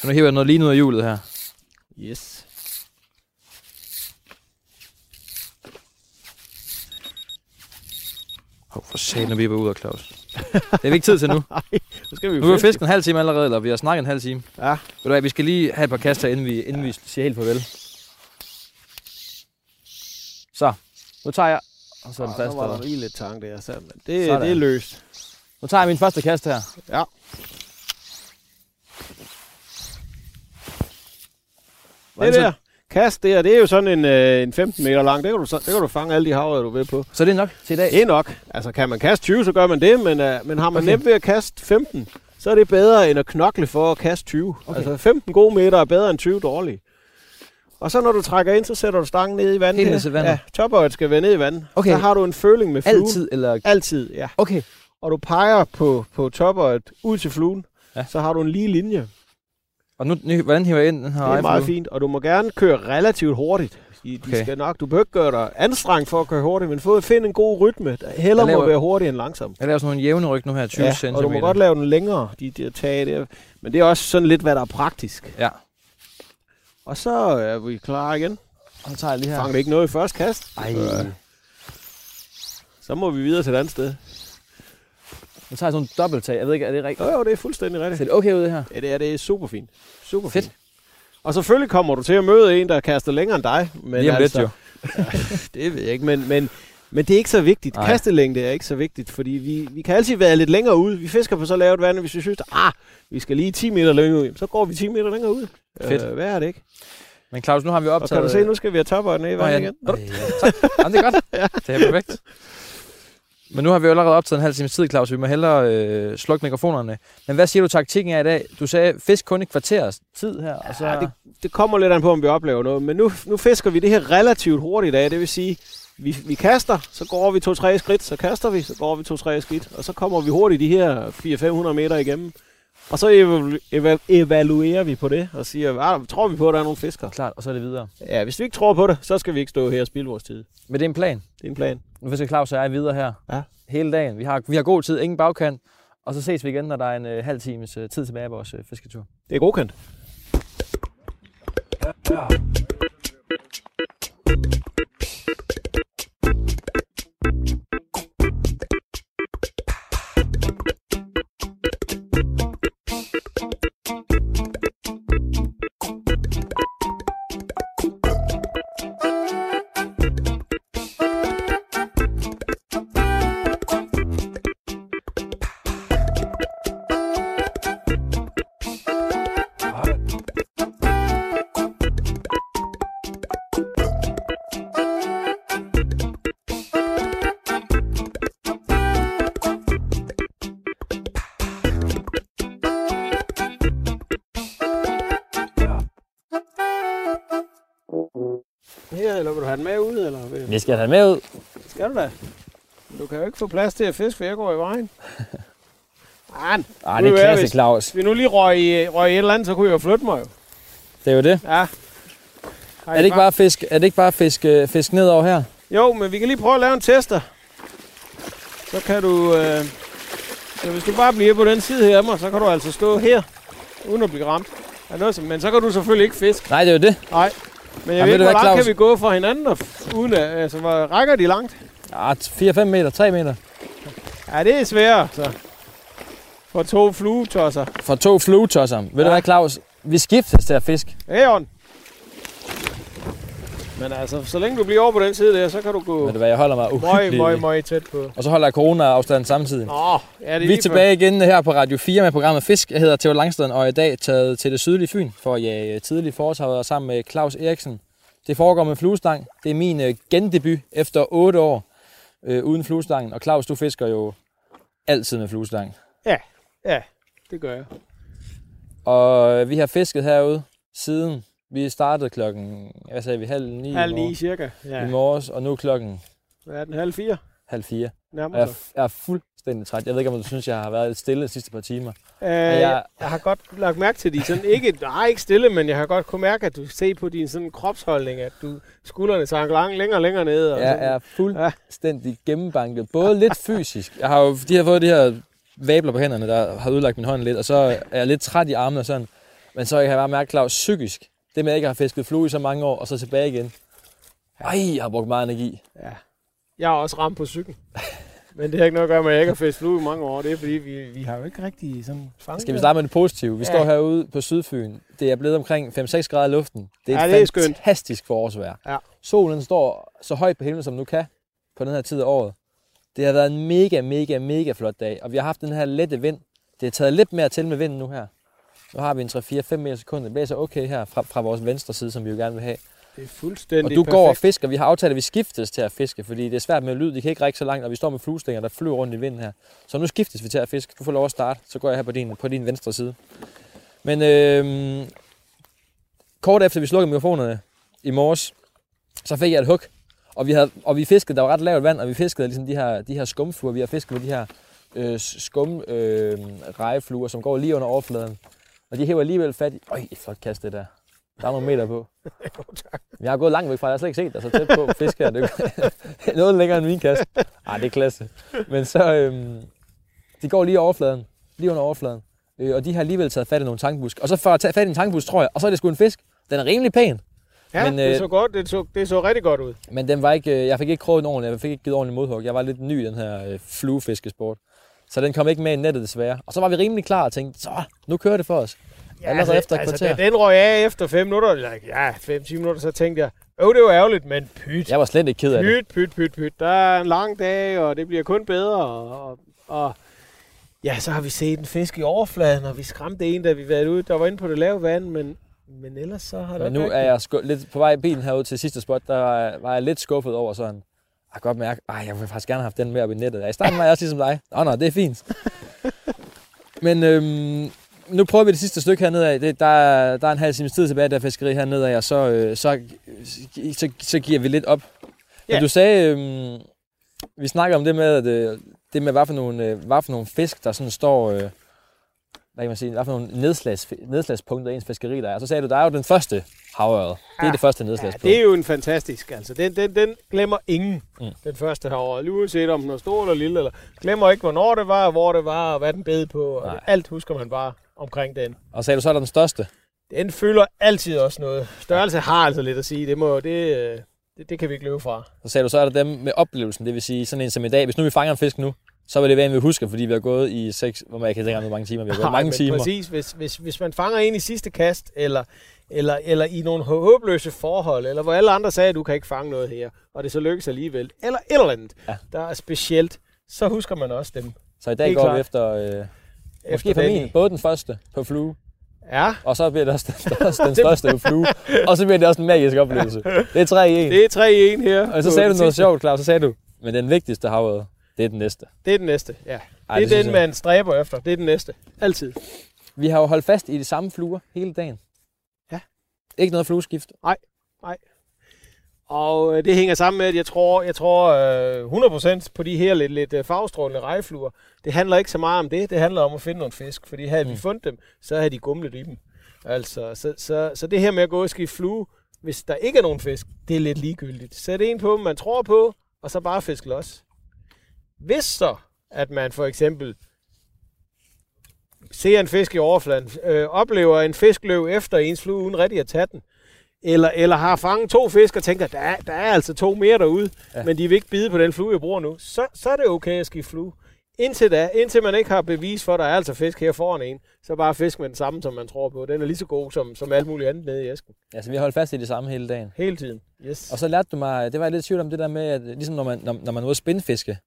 Så nu hiver jeg noget lige ud af hjulet her. Yes. Hov, for satan, nu er vi bare ud af Claus. Det er vi ikke tid til nu. Nej, så skal vi Nu har vi fiske. fisket en halv time allerede, eller vi har snakket en halv time. Ja. Ved du hvad, vi skal lige have et par kaster, inden vi, inden vi siger helt farvel. Så, nu tager jeg... Og så er den fast. var der eller? lige lidt tang der, så, men det, Sådan. det er løst. Nu tager jeg min første kast her. Ja. Det så- der kast der, det er jo sådan en, øh, en 15 meter lang. Det kan, du, så- det kan du fange alle de havre, du vil på. Så det er nok til i dag. Det er nok. Altså, kan man kaste 20, så gør man det, men, øh, men har man Okay. nemt ved at kaste 15, så er det bedre end at knokle for at kaste 20. Okay. Altså, 15 gode meter er bedre end 20 dårlige. Og så når du trækker ind, så sætter du stangen ned i vandet. Helt ned til vandet? Ja, topperet skal være ned i vandet. Okay. Så har du en føling med fluen. Altid, eller... Altid, ja. Okay. Og du peger på, på topperet ud til fluen. Ja. Så har du en lige linje. Og nu, nu hvordan hiver jeg ind den her Det er meget fint, og du må gerne køre relativt hurtigt. De, de Okay. skal nok, du behøver ikke gøre dig anstrengt for at køre hurtigt, men få, find en god rytme. Heller laver- må være hurtig end langsom. Jeg laver sådan nogle jævne ryg nu her, 20 Ja, cm. og du må godt lave den længere, de der tage der. Men det er også sådan lidt, hvad der er praktisk. Ja. Og så er vi klar igen. Så tager jeg lige her. Fanger det ikke noget i første kast, Ej. Så må vi videre til et andet sted. Nu tager jeg sådan en dobbelttag. Jeg ved ikke, er det rigtigt? Jo, jo, det er fuldstændig rigtigt. Ser det okay ud det her? Ja, det er, det er super fint. Super Fedt. fint. Og selvfølgelig kommer du til at møde en, der kaster længere end dig. Men Lige om lidt altså, jo. Det ved jeg ikke, men, men, men det er ikke så vigtigt. Nej. Kastelængde er ikke så vigtigt, fordi vi, vi kan altid være lidt længere ude. Vi fisker på så lavt vand, og hvis vi synes, at ah, vi skal lige 10 meter længere ud, så går vi 10 meter længere ud. Fedt. Øh, hvad er det ikke? Men Claus, nu har vi Og optaget... kan du se, nu skal vi have topperen ned i ja. igen. Ej, ja, tak. Jamen, det er godt. Det er perfekt. Men nu har vi jo allerede optaget en halv time tid, Claus. Vi må hellere øh, slukke mikrofonerne. Men hvad siger du taktikken er i dag? Du sagde, fisk kun i kvarters tid her. Og så... Det, det kommer lidt an på, om vi oplever noget. Men nu, nu fisker vi det her relativt hurtigt af. Det vil sige, vi, vi kaster, så går vi to-tre skridt, så kaster vi, så går vi to-tre skridt. Og så kommer vi hurtigt de her 400-500 meter igennem. Og så evalu- eva- evaluerer vi på det, og siger, ah, tror vi på, at der er nogle fiskere? Klart, og så er det videre. Ja, hvis vi ikke tror på det, så skal vi ikke stå her og spilde vores tid. Men det er en plan. Det er en plan. Nu fisker Claus og jeg videre her. Ja. Hele dagen. Vi har, vi har god tid, ingen bagkant. Og så ses vi igen, når der er en øh, halv times øh, tid tilbage af vores øh, fisketur. Det er godkendt. Her, Vi skal have med ud. Skal du da? Du kan jo ikke få plads til at fiske, for jeg går i vejen. Man, Ej, det er er klasse, klasse, Claus. hvis vi nu lige røg i, røg i et eller andet, så kunne jeg jo flytte mig jo. Det er jo det. Ja. Er det ikke bare fisk, er det ikke bare fisk, øh, fisk ned over her? Jo, men vi kan lige prøve at lave en tester. Så kan du... Øh... Så hvis du bare bliver på den side her af mig, så kan du altså stå her, uden at blive ramt. noget, som, men så kan du selvfølgelig ikke fiske. Nej, det er jo det. Nej. Men jeg Jamen, ved ved ikke, hvor langt Claus? kan vi gå fra hinanden, og uden at, altså, hvor rækker de langt? Ja, 4-5 meter, 3 meter. Ja, det er svært, så. For to fluetosser. For to fluetosser. Ved Ja. du hvad, Claus? Vi skiftes til at fiske. Æon. Men altså, så længe du bliver over på den side der, så kan du gå Ved du hvad, jeg holder mig møj, uhyggeligt. møj, møj tæt på. Og så holder jeg corona-afstanden samtidig. Nå, ja, det Vi er tilbage igen her på Radio 4 med programmet Fisk. Jeg hedder Theo Langsten og er i dag taget til det sydlige Fyn for at jage tidlig forårshavet sammen med Claus Eriksen. Det foregår med fluestang. Det er min øh, gendebut efter 8 år øh, uden fluestangen. Og Claus, du fisker jo altid med fluestang. Ja, det gør jeg. Og øh, vi har fisket herude siden vi startede klokken, hvad sagde vi, halv ni, Halv i, ni morges, cirka. i Ja. morges, og nu er klokken Hvad er den? Halv fire? halv fire. Nærmer Og jeg, er- jeg er fuldstændig træt. Jeg ved ikke, om du synes, jeg har været lidt stille de sidste par timer. Øh, jeg- jeg, jeg har godt lagt mærke til de sådan ikke, nej, ikke stille, men jeg har godt kunne mærke, at du ser på din sådan kropsholdning, at du skuldrene sank lang, længere og længere ned. Og Jeg sådan. er fuldstændig gennembanket. Både lidt fysisk. Jeg har jo de har fået de her vabler på hænderne, der har ødelagt min hånd lidt, og så er jeg lidt træt i armene og sådan. Men så kan jeg bare mærke, Claus, psykisk. Det med, at jeg ikke har fisket flue i så mange år, og så tilbage igen. Ej, jeg har brugt meget energi. Ja. Jeg har også ramt på cyklen. Men det har ikke noget at gøre med, at jeg ikke har fisket flue i mange år. Det er fordi, vi, vi har jo ikke rigtig sådan fanget Skal vi starte med det positive? Vi Ja. står herude på Sydfyn. Det er blevet omkring 5-6 grader i luften. Det er Ja, et det er skønt. fantastisk forårsvejr. Ja. Solen står så højt på himlen, som nu kan på den her tid af året. Det har været en mega, mega, mega flot dag. Og vi har haft den her lette vind. Det er taget lidt mere til med vinden nu her. Nu har vi en 3-4-5 meter sekunder. Det blæser okay her fra, fra vores venstre side, som vi jo gerne vil have. Det er fuldstændig Og du perfekt. går og fisker. Vi har aftalt, at vi skiftes til at fiske, fordi det er svært med lyd. De kan ikke række så langt, og vi står med fluestænger, der flyver rundt i vinden her. Så nu skiftes vi til at fiske. Du får lov at starte, så går jeg her på din, på din venstre side. Men øh, kort efter vi slukkede mikrofonerne i morges, så fik jeg et hug. Og vi, havde, og vi fiskede, der var ret lavt vand, og vi fiskede ligesom de her, de her skumfluer. Vi har fisket med de her øh, skum øh, rejefluer, som går lige under overfladen. Og de hæver alligevel fat i... Øj, et flot kast det der. Der er nogle meter på. Jeg har gået langt væk fra, jeg har slet ikke set dig så tæt på fisk her. Det er noget længere end min kast. Ej, det er klasse. Men så, øhm, de går lige over overfladen. Lige under overfladen. Øh, og de har alligevel taget fat i nogle tankbusk. Og så for at tage fat i en tankbusk, tror jeg, og så er det sgu en fisk. Den er rimelig pæn, Ja, Men, men, det øh, så godt. Det så, det så rigtig godt ud. men den var ikke, øh, jeg fik ikke kroget den ordentligt. Jeg fik ikke givet ordentligt modhug. Jeg var lidt ny i den her øh, fluefiskesport. Så den kom ikke med i nettet desværre. Og så var vi rimelig klar og tænkte, så nu kører det for os. Ja, Allerede efter et altså, kvarter. da den røg af efter 5 minutter, eller ja, 5-10 minutter, så tænkte jeg, åh, det var ærgerligt, men pyt. Jeg var slet ikke ked af det. Pyt, pyt, pyt, pyt. Der er en lang dag, og det bliver kun bedre. Og, og, og ja, så har vi set en fisk i overfladen, og vi skræmte en, da vi var ude. Der var inde på det lave vand, men, men ellers så har der Men nu er jeg sku- lidt på vej i bilen herude til sidste spot, der var jeg lidt skuffet over sådan. Jeg kan godt mærke, at jeg ville faktisk gerne have haft den med op i nettet. I starten var jeg også ligesom dig. Åh, nej, det er fint. Men øhm, nu prøver vi det sidste stykke hernede af. Det, der, er, der er en halv times tid tilbage, der er fiskeri hernede af, og så, øh, så, så, så giver vi lidt op. Men Ja. du sagde, øhm, vi snakker om det med, at, øh, det med, hvad for nogle, øh, hvad for nogle fisk, der sådan står, øh, hvad kan man sige, hvad for nogle nedslags, nedslagspunkter i ens fiskeri der er. Så sagde du, der er jo den første havørred. Det er Ja. det første Ja, nedslagspunkt. det er jo en fantastisk, altså. Den, den, den glemmer ingen, Mm. den første. Lige uanset om den er stor eller lille. Eller, glemmer ikke, hvornår det var, hvor det var, og hvad den bed på. Og alt husker man bare omkring den. Og sagde du, så er der den største. Den fylder altid også noget. Størrelse har altså lidt at sige. Det, må, det, øh, det, det kan vi ikke løbe fra. Så sagde du, så er der dem med oplevelsen. Det vil sige, sådan en som i dag. Hvis nu vi fanger en fisk nu, så vil det være en, vi husker, fordi vi har gået i seks, hvor man jeg kan ikke engang, hvor mange timer. Vi har gået Nej, mange timer. Præcis, hvis, hvis, hvis man fanger en i sidste kast, eller, eller, eller i nogle håbløse forhold, eller hvor alle andre sagde, at du kan ikke fange noget her, og det så lykkes alligevel, eller et eller andet, Ja. der er specielt, så husker man også dem. Så i dag Helt går vi klart. efter, øh, måske Efter den. min, både den første på flue, Ja, og så bliver det også den største, den største på flue, og så bliver det også en magisk oplevelse. Det er 3 i 1. det er 3 i 1 her. Og så sagde du den noget sjovt, Claus. Så sagde du, men den vigtigste havørred, det er den næste. Det er den næste, ja. Ej, det er synes den, jeg. man stræber efter. Det er den næste. Altid. Vi har jo holdt fast i de samme fluer hele dagen. Ja. Ikke noget flueskift. Og øh, det hænger sammen med, at jeg tror, jeg tror øh, 100% på de her lidt, lidt øh, farvestrålende rejefluer. Det handler ikke så meget om det. Det handler om at finde nogle fisk. Fordi havde mm. vi fundet dem, så havde de gumlet i dem. Altså, så, så, så det her med at gå og skifte flue, hvis der ikke er nogen fisk, det er lidt ligegyldigt. Sæt en på, man tror på, og så bare fisk los. Hvis så, at man for eksempel ser en fisk i overfladen, øh, oplever en fisk løb efter ens flue, uden rigtig at tage den, eller, eller har fanget to fisk og tænker, der er, der er altså to mere derude, Ja. ja. men de vil ikke bide på den flue, jeg bruger nu, så, så er det okay at skifte flue. Indtil da, indtil man ikke har bevis for, at der er altså fisk her foran en, så bare fisk med den samme, som man tror på. Den er lige så god som, som alt muligt andet nede i æsken. Altså, vi har holdt fast i det samme hele dagen. Hele tiden. Yes. Og så lærte du mig, det var jeg lidt i tvivl om det der med, at ligesom når man, når, når man er ude at spindfiske,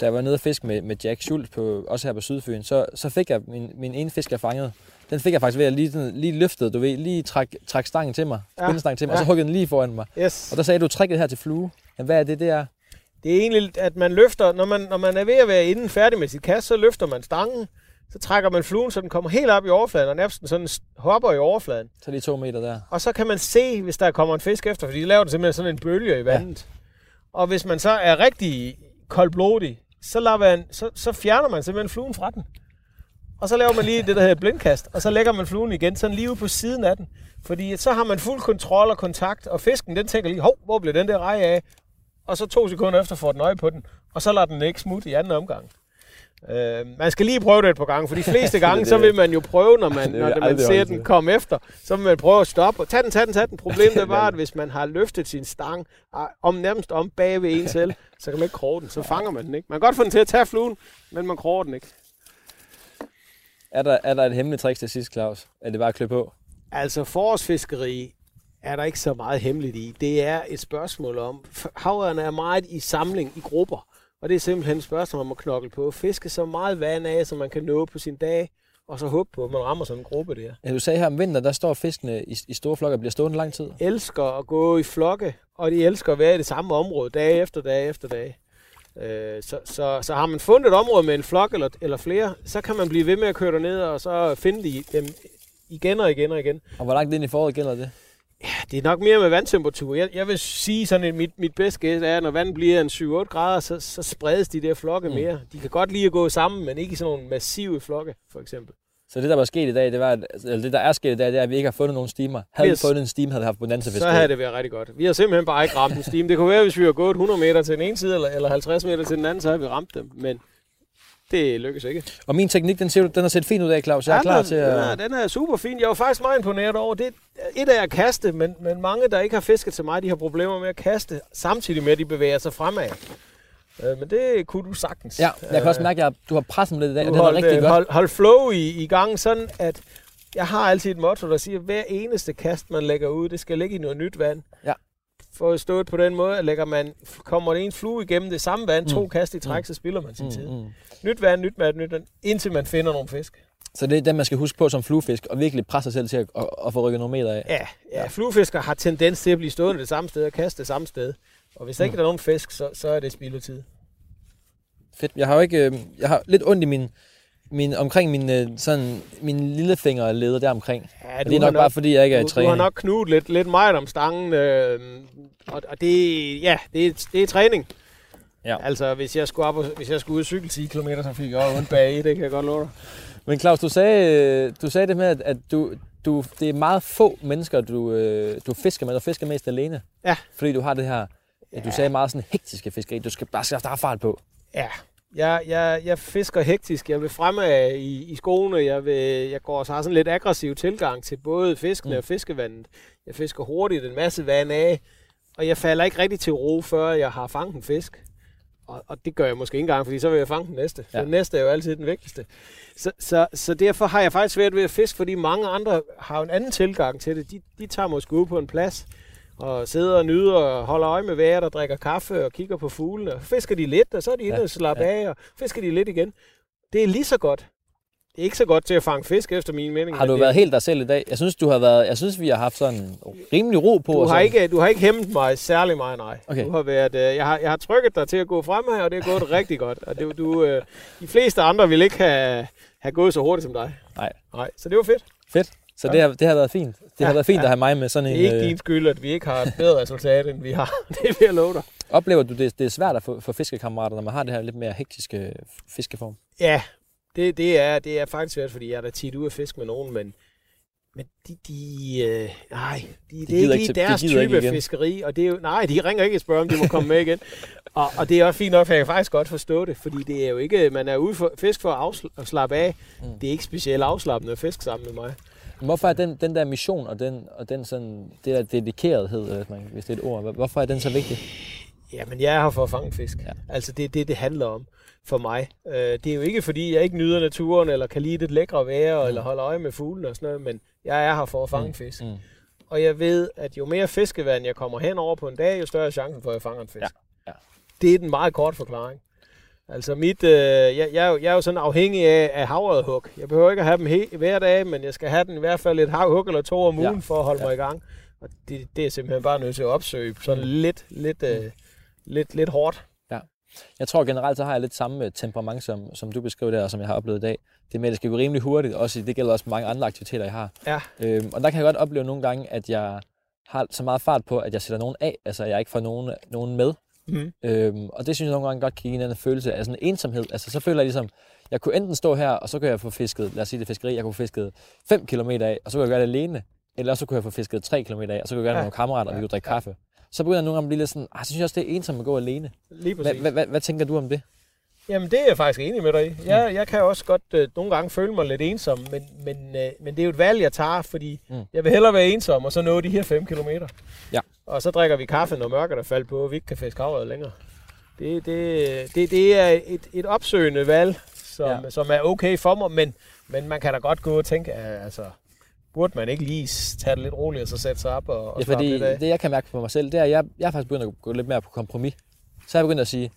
da jeg var nede og fiske med, med Jack Schultz, på, også her på Sydfyn, så, så fik jeg min, min ene fisk, jeg fangede, den fik jeg faktisk ved at lige, sådan, lige løftede, du ved, lige træk, træk stangen til mig, Ja, spindestangen til mig, ja. og så huggede den lige foran mig. yes. Og der sagde du, trækket her til flue. Men hvad er det, det er? Det er egentlig, at man løfter, når man, når man er ved at være inden færdig med sit kast, så løfter man stangen, så trækker man fluen, så den kommer helt op i overfladen, og nærmest sådan hopper i overfladen. Så lige to meter der. Og så kan man se, hvis der kommer en fisk efter, fordi de laver den simpelthen sådan en bølge i vandet. Ja. Og hvis man så er rigtig koldblodig, så, lader man, så, så fjerner man simpelthen fluen fra den. Og så laver man lige det, der hedder blindkast, og så lægger man fluen igen, sådan lige ude på siden af den. Fordi så har man fuld kontrol og kontakt, og fisken den tænker lige, hov, hvor blev den der rej af? Og så to sekunder efter får den øje på den, og så lader den ikke smutte i anden omgang. Øh, man skal lige prøve det et par gange, for de fleste gange, så vil man jo prøve, når man, når man ser den komme efter, så vil man prøve at stoppe. Tag den, tag den, tag den. Problemet er bare, at hvis man har løftet sin stang ah, om nærmest om bag ved en selv, så kan man ikke kroge den. Så fanger man den ikke. Man kan godt få den til at tage fluen, men man kroger den ikke. Er der, er der et hemmeligt trick til sidst, Claus? Er det bare at klø på? Altså forårsfiskeri er der ikke så meget hemmeligt i. Det er et spørgsmål om, havørerne er meget i samling i grupper, og det er simpelthen et spørgsmål om at knokle på. Fiske så meget vand af, som man kan nå på sin dag, og så håbe på, at man rammer sådan en gruppe der. Ja, du sagde her om vinteren, der står fiskene i, i store flokke og bliver stående lang tid. elsker at gå i flokke, og de elsker at være i det samme område dag efter dag efter dag. Øh, så, så, så har man fundet et område med en flok eller, eller flere, så kan man blive ved med at køre ned og så finde de, dem igen og igen og igen. Og hvor langt ind i foråret gælder det? Det er nok mere med vandtemperatur. Jeg, jeg vil sige sådan, at mit, mit bedste gæt er, at når vandet bliver en 7-8 grader, så, så spredes de der flokke Mm. mere. De kan godt lide at gå sammen, men ikke i sådan nogle massive flokke, for eksempel. Så det, der var sket i dag, det var, eller det, der er sket i dag, det er, at vi ikke har fundet nogen steamer. Havde Yes. vi fundet en steam, havde vi haft bonanza Så havde det været rigtig godt. Vi har simpelthen bare ikke ramt en stime. Det kunne være, hvis vi har gået 100 meter til den ene side, eller, eller 50 meter til den anden, så har vi ramt dem. Men det lykkes ikke. Og min teknik, den, ser, du- den har set fint ud af, Claus. Jeg er Ja, klar den, til at... den er super fin. Jeg var faktisk meget imponeret over det. Et af at kaste, men, men mange, der ikke har fisket så meget, de har problemer med at kaste, samtidig med, at de bevæger sig fremad. Øh, men det kunne du sagtens. Ja, jeg kan også mærke, at du har presset mig lidt i dag, og det er rigtig øh, godt. hold, hold flow i, i gang, sådan at jeg har altid et motto, der siger, at hver eneste kast, man lægger ud, det skal ligge i noget nyt vand. Ja. For stået på den måde, at lægger man, kommer det en flue igennem det samme vand, to Mm. kast i træk, Mm. så spilder man sin tid. Mm, mm. Nyt vand, nyt vand, nyt vand, indtil man finder nogle fisk. Så det er den, man skal huske på som fluefisk, og virkelig presse sig selv til at, at, at få rykket nogle meter af. Ja, ja, fluefiskere har tendens til at blive stående det samme sted og kaste det samme sted. Og hvis der ikke er nogen fisk, så, så er det spild af tid. Fedt. Jeg har jo ikke, øh, jeg har lidt ondt i min, min, omkring min, øh, sådan, min lillefingerleder der omkring. Ja, det er nok, bare fordi, jeg ikke er i du, du træning. har nok knudet lidt, lidt meget om stangen, øh, og, og det, ja, det, er- det er træning. Ja. Altså, hvis jeg skulle, op og, hvis jeg skulle ud og cykle 10 km, så fik jeg også ondt bag i, det kan jeg godt love dig. Men Claus, du sagde, du sagde det med, at, at du, du, det er meget få mennesker, du, øh, du fisker med. Du fisker mest alene. Ja. Fordi du har det her, ja. du sagde meget sådan hektiske fiskeri. Du skal bare er fart på. Ja, jeg, jeg, jeg fisker hektisk. Jeg vil fremme i, i skoene. Jeg, vil, jeg går så har sådan lidt aggressiv tilgang til både fiskene mm. og fiskevandet. Jeg fisker hurtigt en masse vand af, og jeg falder ikke rigtig til ro, før jeg har fanget en fisk. Og, og det gør jeg måske ikke engang, fordi så vil jeg fange den næste. Ja. Den næste er jo altid den vigtigste. Så, så, så derfor har jeg faktisk svært ved at fiske, fordi mange andre har en anden tilgang til det. De, de tager måske ud på en plads og sidder og nyder og holder øje med vejret og drikker kaffe og kigger på fuglene. Fisker de lidt, og så er de inde ja. og slappe ja. af, og fisker de lidt igen. Det er lige så godt. Det er ikke så godt til at fange fisk, efter min mening. Har du det... været helt dig selv i dag? Jeg synes, du har været, jeg synes, vi har haft sådan rimelig ro på. Du har, sådan. ikke, du har ikke hæmmet mig særlig meget, nej. Okay. Du har været, øh, jeg, har, jeg har trykket dig til at gå frem her, og det er gået rigtig godt. Og det, du, øh, de fleste andre vil ikke have, have gået så hurtigt som dig. Nej. Nej, så det var fedt. Fedt. Så det har, det har været fint. Det ja, har været fint ja. at have mig med sådan en... Det er ikke øh... din skyld, at vi ikke har et bedre resultat, end vi har. det vil jeg love dig. Oplever du, det, det er svært at få, få fiskekammerater, når man har det her lidt mere hektiske fiskeform? Ja, det, det, er, det er faktisk svært, fordi jeg er da tit ude at fiske med nogen, men, men de, de, øh, nej, de, de det er ikke lige deres de type af fiskeri, og det er jo, nej, de ringer ikke og spørger, om de må komme med igen. Og, og det er også fint nok, for jeg kan faktisk godt forstå det, fordi det er jo ikke, man er ude for fisk for at, afsl- at slappe af. Mm. Det er ikke specielt afslappende at fiske sammen med mig. Hvorfor er den, den der mission og den, og den sådan, det der dedikerethed, hvis det er et ord, hvorfor er den så vigtig? Jamen, jeg er her for at fange fisk. Ja. Altså, det er det, det handler om for mig. Øh, det er jo ikke, fordi jeg ikke nyder naturen, eller kan lide det lækre vejr, mm. eller holde øje med fuglene og sådan noget, men jeg er her for at fange mm. fisk. Mm. Og jeg ved, at jo mere fiskevand jeg kommer hen over på en dag, jo større er chancen for, at jeg fanger en fisk. Ja. Ja. Det er den meget kort forklaring. Altså mit, øh, jeg, jeg, er jo, jeg er jo sådan afhængig af, af havredhug. Jeg behøver ikke at have dem he- hver dag, men jeg skal have den i hvert fald et havhug eller to om ugen ja. for at holde ja. mig i gang. Og det, det er simpelthen bare nødt til at opsøge sådan mm. lidt, lidt, øh, lidt, lidt hårdt. Ja. Jeg tror generelt, så har jeg lidt samme temperament, som, som du beskriver der, og som jeg har oplevet i dag. Det med, at det skal gå rimelig hurtigt. Også, det gælder også mange andre aktiviteter, jeg har. Ja. Øhm, og der kan jeg godt opleve nogle gange, at jeg har så meget fart på, at jeg sætter nogen af. Altså, jeg ikke får nogen, nogen med. Mm. Øhm, og det synes jeg nogle gange godt kan give en anden følelse af sådan en ensomhed. Altså, så føler jeg ligesom, jeg kunne enten stå her, og så kunne jeg få fisket, lad os sige det fiskeri, jeg kunne få fisket 5 km af, og så kunne jeg gøre det alene. Eller så kunne jeg få fisket 3 km af, og så kunne jeg gøre det ja. med nogle kammerater, og vi kunne drikke kaffe så begynder jeg nogle gange at blive lidt sådan, ah, så synes jeg også, det er ensomt at gå alene. Lige præcis. Hvad, hvad, hvad tænker du om det? Jamen, det er jeg faktisk enig med dig i. Jeg, mm. jeg kan også godt øh, nogle gange føle mig lidt ensom, men, men, øh, men det er jo et valg, jeg tager, fordi mm. jeg vil hellere være ensom, og så nå de her 5 km. Ja. Og så drikker vi kaffe, når mørket er faldet på, og vi ikke kan fiske havret længere. Det, det, det, det er et, et opsøgende valg, som, ja. som er okay for mig, men, men man kan da godt gå og tænke, altså, burde man ikke lige tage det lidt roligt og så sætte sig op og, og ja, fordi lidt af? det jeg kan mærke på mig selv, det er, at jeg, jeg er faktisk begyndt at gå lidt mere på kompromis. Så er jeg begyndt at sige,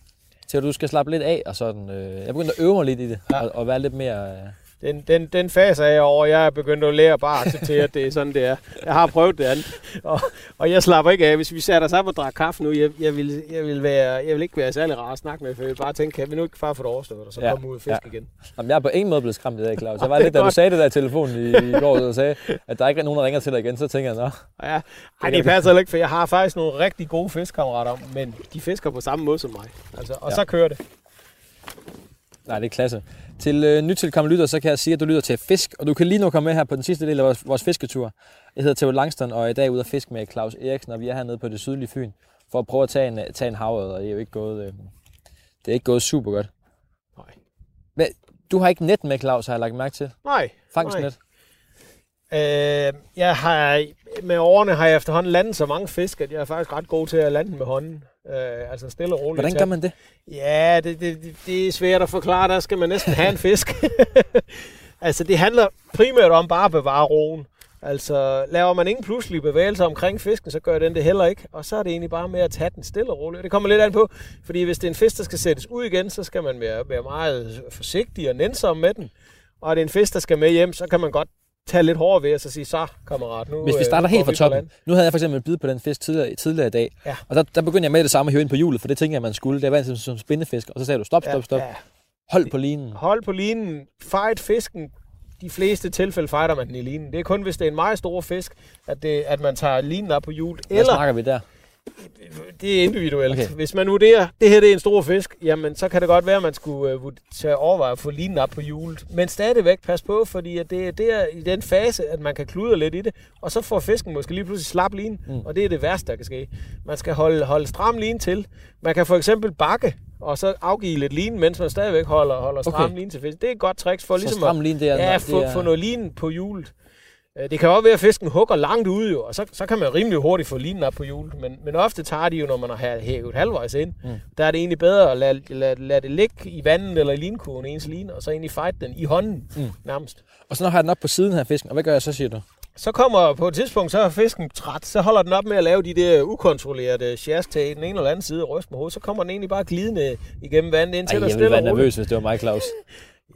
til at du skal slappe lidt af, og sådan, øh, jeg er begyndt at øve mig lidt i det, ja. og, og være lidt mere... Øh, den, den, den fase er jeg over. Jeg er begyndt at lære bare at acceptere, at det er sådan, det er. Jeg har prøvet det andet. Og, og jeg slapper ikke af. Hvis vi sætter os op og drikker kaffe nu, jeg, jeg, vil, jeg, vil være, jeg vil ikke være særlig rar at snakke med, for jeg vil bare tænke, kan vi nu ikke fare for det overstået, og så ja. komme ud og fiske ja. igen. Jamen, jeg er på ingen måde blevet skræmt i dag, Claus. Jeg var lidt, da du sagde det der i telefonen i, i går, og sagde, at der er ikke nogen, der ringer til dig igen, så tænker jeg, nå. Ja, Ej, det passer ikke, for jeg har faktisk nogle rigtig gode fiskekammerater, men de fisker på samme måde som mig. Altså, og ja. så kører det. Nej, det er klasse. Til øh, nytilkommende lytter, så kan jeg sige, at du lytter til Fisk, og du kan lige nu komme med her på den sidste del af vores, vores fisketur. Jeg hedder Theo Langston, og er i dag ude at fiske med Claus Eriksen, og vi er hernede på det sydlige Fyn, for at prøve at tage en, tage en havød, og det er jo ikke gået, øh, det er ikke gået super godt. Nej. Men du har ikke net med, Claus, har jeg lagt mærke til? Nej. Fangstnet? Øh, jeg har, med årene har jeg efterhånden landet så mange fisk, at jeg er faktisk ret god til at lande med hånden. Øh, altså stille og roligt. Hvordan gør man det? Ja, det, det, det er svært at forklare. Der skal man næsten have en fisk. altså det handler primært om bare at bevare roen. Altså laver man ingen pludselige bevægelser omkring fisken, så gør den det heller ikke. Og så er det egentlig bare med at tage den stille og roligt. Det kommer lidt an på, fordi hvis det er en fisk, der skal sættes ud igen, så skal man være, være meget forsigtig og nænsom med den. Og er det en fisk, der skal med hjem, så kan man godt tage lidt hårdere ved, og så sige, så kammerat, nu Hvis vi øh, starter helt fra toppen. Nu havde jeg for eksempel bid på den fisk tidligere, tidligere i dag, ja. og der, der begyndte jeg med det samme at hive ind på hjulet, for det tænkte jeg, man skulle. Det var som, som spindefisk, og så sagde du, stop, stop, stop. Ja. Hold på linen. Hold på linen. Fight fisken. De fleste tilfælde fighter man den i linen. Det er kun, hvis det er en meget stor fisk, at, det, at man tager linen op på hjul. Hvad snakker vi der? Det er individuelt. Okay. Hvis man vurderer, det her det er en stor fisk, jamen så kan det godt være, at man skulle øh, tage overveje at få linen op på hjulet. Men stadigvæk pas på, fordi at det er der i den fase, at man kan kludre lidt i det, og så får fisken måske lige pludselig slap lin, Mm. og det er det værste, der kan ske. Man skal holde, holde stram lin til. Man kan for eksempel bakke, og så afgive lidt lin, mens man stadigvæk holder, holder stram Okay. okay. lin til fisk. Det er et godt trick for Så ligesom stram at lin, det er... ja, det få, er, få noget lin på hjulet. Øh, Det kan også være, at fisken hugger langt ude, jo, og så, så kan man rimelig hurtigt få linen op på hjulet. Men, men ofte tager de jo, når man har hævet halvvejs ind. Mm. Der er det egentlig bedre at lade, lade, lade det ligge i vandet eller i linkurven, ens line, og så egentlig fight den i hånden Mm. nærmest. Og så når har jeg den op på siden her fisken, og hvad gør jeg så, siger du? Så kommer på et tidspunkt, så er fisken træt, så holder den op med at lave de der ukontrollerede sjask til den ene eller anden side og ryste med hovedet. Så kommer den egentlig bare glidende igennem vandet indtil Ej, der jeg stille ville være nervøs, hvis det var mig, Claus.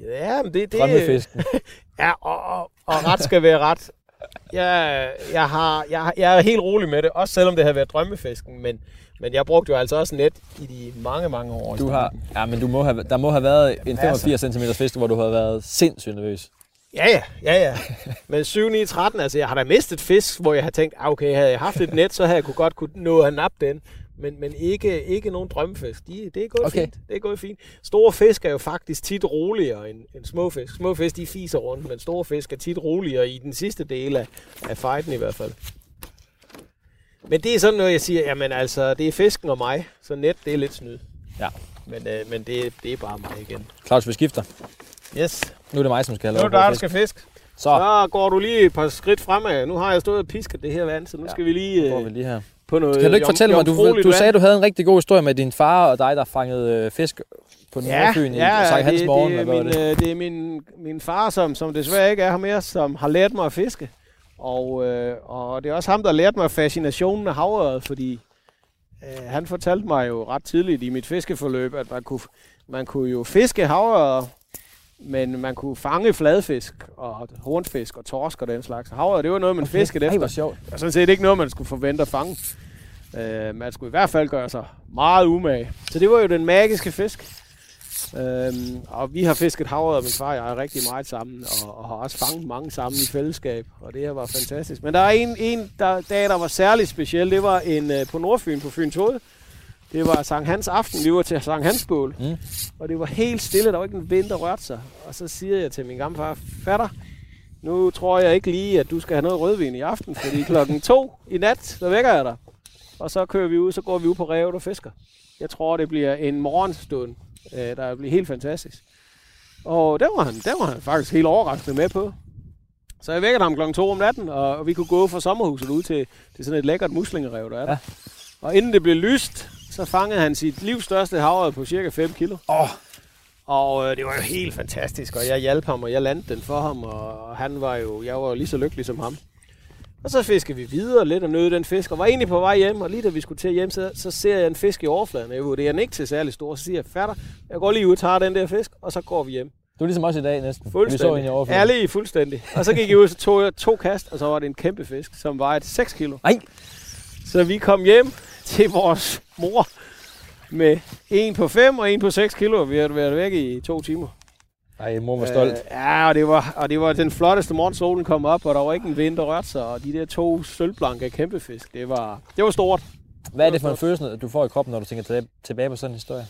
Ja, men det, det, Drømmefisken. Ja, og, og, og ret skal være ret. Jeg, jeg, har, jeg, jeg er helt rolig med det, også selvom det har været drømmefisken, men, men jeg brugte jo altså også net i de mange, mange år. Du har, ja, men du må have, der må have været en Masser. 85 cm fisk, hvor du har været sindssygt nervøs. Ja, ja, ja, ja. Men 7, 9, 13, altså jeg har da mistet fisk, hvor jeg har tænkt, ah, okay, havde jeg haft et net, så havde jeg kunne godt kunne nå at nappe den. Men, men ikke, ikke nogen drømmefisk. De, det er gået Okay. fint. Det er gået fint. Store fisk er jo faktisk tit roligere end, end små fisk. Små fisk, de fiser rundt, men store fisk er tit roligere i den sidste del af, af fighten i hvert fald. Men det er sådan noget, jeg siger, jamen altså, det er fisken og mig, så net, det er lidt snyd. Ja. Men, øh, men det, det er bare mig igen. Claus, vi skifter. Yes. Nu er det mig, som skal have Nu er det dig, der skal fisk. Så Så går du lige et par skridt fremad. Nu har jeg stået og pisket det her vand, så nu Ja. skal vi lige går øh, vi lige her. På noget Kan du ikke jom- fortælle mig, du, du sagde, du havde en rigtig god historie med din far og dig, der fangede øh, fisk på Nordfyn ja, i Sankt Hans det, Morgen. det, er min, det? øh, det er min, min far, som, som desværre ikke er her mere, som har lært mig at fiske. Og, øh, og det er også ham, der lærte mig fascinationen af havøret, fordi øh, han fortalte mig jo ret tidligt i mit fiskeforløb, at man kunne, man kunne jo fiske havøret, men man kunne fange fladfisk og hornfisk og torsk og den slags. Havøret, det var noget, man okay. fiskede Ej, efter. hvor sjovt. Og sådan set ikke noget, man skulle forvente at fange. Øh, man skulle i hvert fald gøre sig meget umage. Så det var jo den magiske fisk. Øhm, og vi har fisket havret, og min far og jeg er rigtig meget sammen, og, og har også fanget mange sammen i fællesskab, og det her var fantastisk. Men der er en, en der, dag, der var særlig speciel, det var en øh, på Nordfyn, på Fyns Hoved. Det var Sankt Hans aften, vi var til Sankt Hans bål, Mm. og det var helt stille, der var ikke en vind, der rørte sig. Og så siger jeg til min gamle far, fatter, nu tror jeg ikke lige, at du skal have noget rødvin i aften, fordi klokken to i nat, der vækker jeg dig. Og så kører vi ud, så går vi ud på revet og fisker. Jeg tror, det bliver en morgenstund, øh, der bliver helt fantastisk. Og der var, han, der var han faktisk helt overraskende med på. Så jeg vækkede ham klokken to om natten, og, og vi kunne gå fra sommerhuset ud til, til sådan et lækkert muslingerev, der er der. Ja. Og inden det blev lyst, så fangede han sit livs største havre på cirka 5 kilo. Åh, Og øh, det var jo helt fantastisk, og jeg hjalp ham, og jeg landede den for ham, og han var jo, jeg var jo lige så lykkelig som ham. Og så fiskede vi videre lidt og nød den fisk, og var egentlig på vej hjem, og lige da vi skulle til hjem, så, så ser jeg en fisk i overfladen, og jeg vurderer den ikke til særlig stor, så siger jeg, fatter, jeg går lige ud og tager den der fisk, og så går vi hjem. du er ligesom også i dag næsten. Vi så Fuldstændig. i overfladen. Ærlig, fuldstændig. Og så gik jeg ud, så tog jeg to kast, og så var det en kæmpe fisk, som vejede 6 kilo. Ej. Så vi kom hjem til vores mor med en på 5 og en på 6 kilo, vi havde været væk i to timer. Ej, mor var stolt. Øh, ja, og det, var, og det var den flotteste morgen, solen kom op, og der var ikke en vind, der rørte sig, og de der to sølvblanke kæmpefisk, det var, det var stort. Hvad er det for en følelse, du får i kroppen, når du tænker tilbage- på sådan en historie?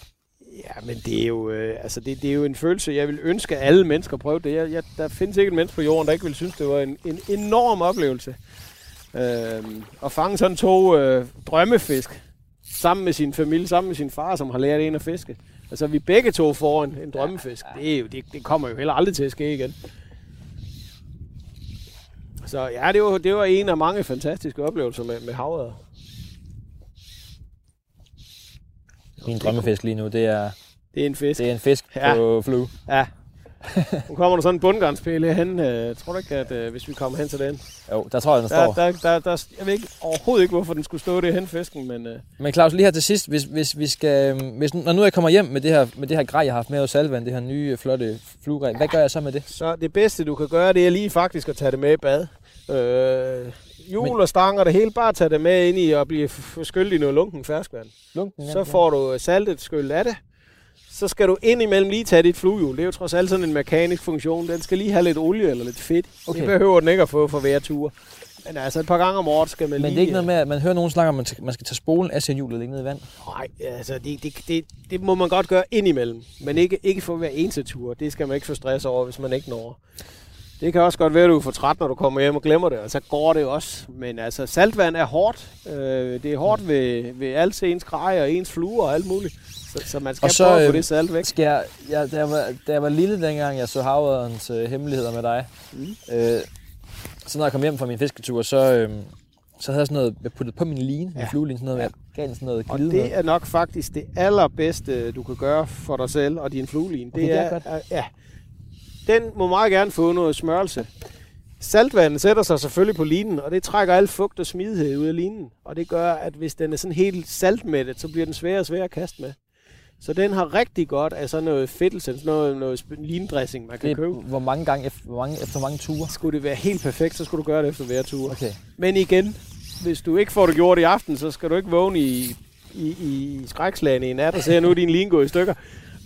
Ja, men det er jo, øh, altså det, det er jo en følelse, jeg vil ønske, at alle mennesker prøvede det. Jeg, jeg, der findes ikke et menneske på jorden, der ikke vil synes, det var en, en enorm oplevelse. Øh, at fange sådan to øh, drømmefisk, sammen med sin familie, sammen med sin far, som har lært en at fiske. Altså, vi begge to får en, en drømmefisk. Det, er jo, det, det kommer jo heller aldrig til at ske igen. Så ja, det var, det var en af mange fantastiske oplevelser med, med havet. Min drømmefisk lige nu, det er, Det er en fisk. det er en fisk Ja. på flue. Ja. Nu kommer der sådan en bundgarnspille hen. Øh, tror du ikke, at øh, hvis vi kommer hen til den? Jo, der tror jeg, den Der, står. der, der, der, jeg ved ikke, overhovedet ikke, hvorfor den skulle stå det hen, fisken, men øh, Men Claus, lige her til sidst, hvis, hvis vi skal, øhm, hvis, når nu jeg kommer hjem med det her, med det her grej, jeg har haft med hos Salvan, det her nye, flotte fluegrej, hvad gør jeg så med det? så det bedste, du kan gøre, det er lige faktisk at tage det med i bad. Øh, hjul og stang og det hele, bare tage det med ind i og blive skyllet i noget lunken ferskvand. Lunken, Så får du saltet skyld af det. Så skal du ind imellem lige tage dit fluehjul. Det er jo trods alt sådan en mekanisk funktion. Den skal lige have lidt olie eller lidt fedt. Okay. Det behøver den ikke at få for hver tur. Men altså et par gange om året skal man Men lige... det er ikke noget med, at man hører nogen snakke om, at man skal- tage spolen af hjulet og lægge ned i vand. Nej, altså det, det, det, det må man godt gøre indimellem. Men ikke, ikke for hver eneste tur. Det skal man ikke få stress over, hvis man ikke når. Det kan også godt være, at du er for træt, når du kommer hjem og glemmer det, og så går det også. Men altså, saltvand er hårdt. Øh, det er hårdt ved, ved alt ens grej og ens fluer og alt muligt. Så, så man skal Og så, prøve at få øh, det salt væk. Skal jeg, jeg, da, jeg var, da jeg var lille dengang, jeg så havrederens øh, hemmeligheder med dig, Mm. øh, så når jeg kom hjem fra min fisketur, så, øh, så havde jeg sådan noget, jeg puttet på min line, min Ja. flueline, sådan noget, ja. jeg sådan noget Og glide det er nok faktisk det allerbedste, du kan gøre for dig selv og din fluelin. Okay, det er godt. er- ja, den må meget gerne få noget smørelse. Saltvandet sætter sig selvfølgelig på linen, og det trækker al fugt og smidighed ud af linen. Og det gør, at hvis den er sådan helt saltmættet, så bliver den svær og svær at kaste med. Så den har rigtig godt af sådan noget fedtelse, sådan noget, noget lindressing, man kan Det købe. hvor mange gange, efter, hvor mange, efter mange ture. Skulle det være helt perfekt, så skulle du gøre det efter hver tur. Okay. Men igen, hvis du ikke får det gjort i aften, så skal du ikke vågne i, i, i skrækslagene i nat og se, at nu er din line gået i stykker.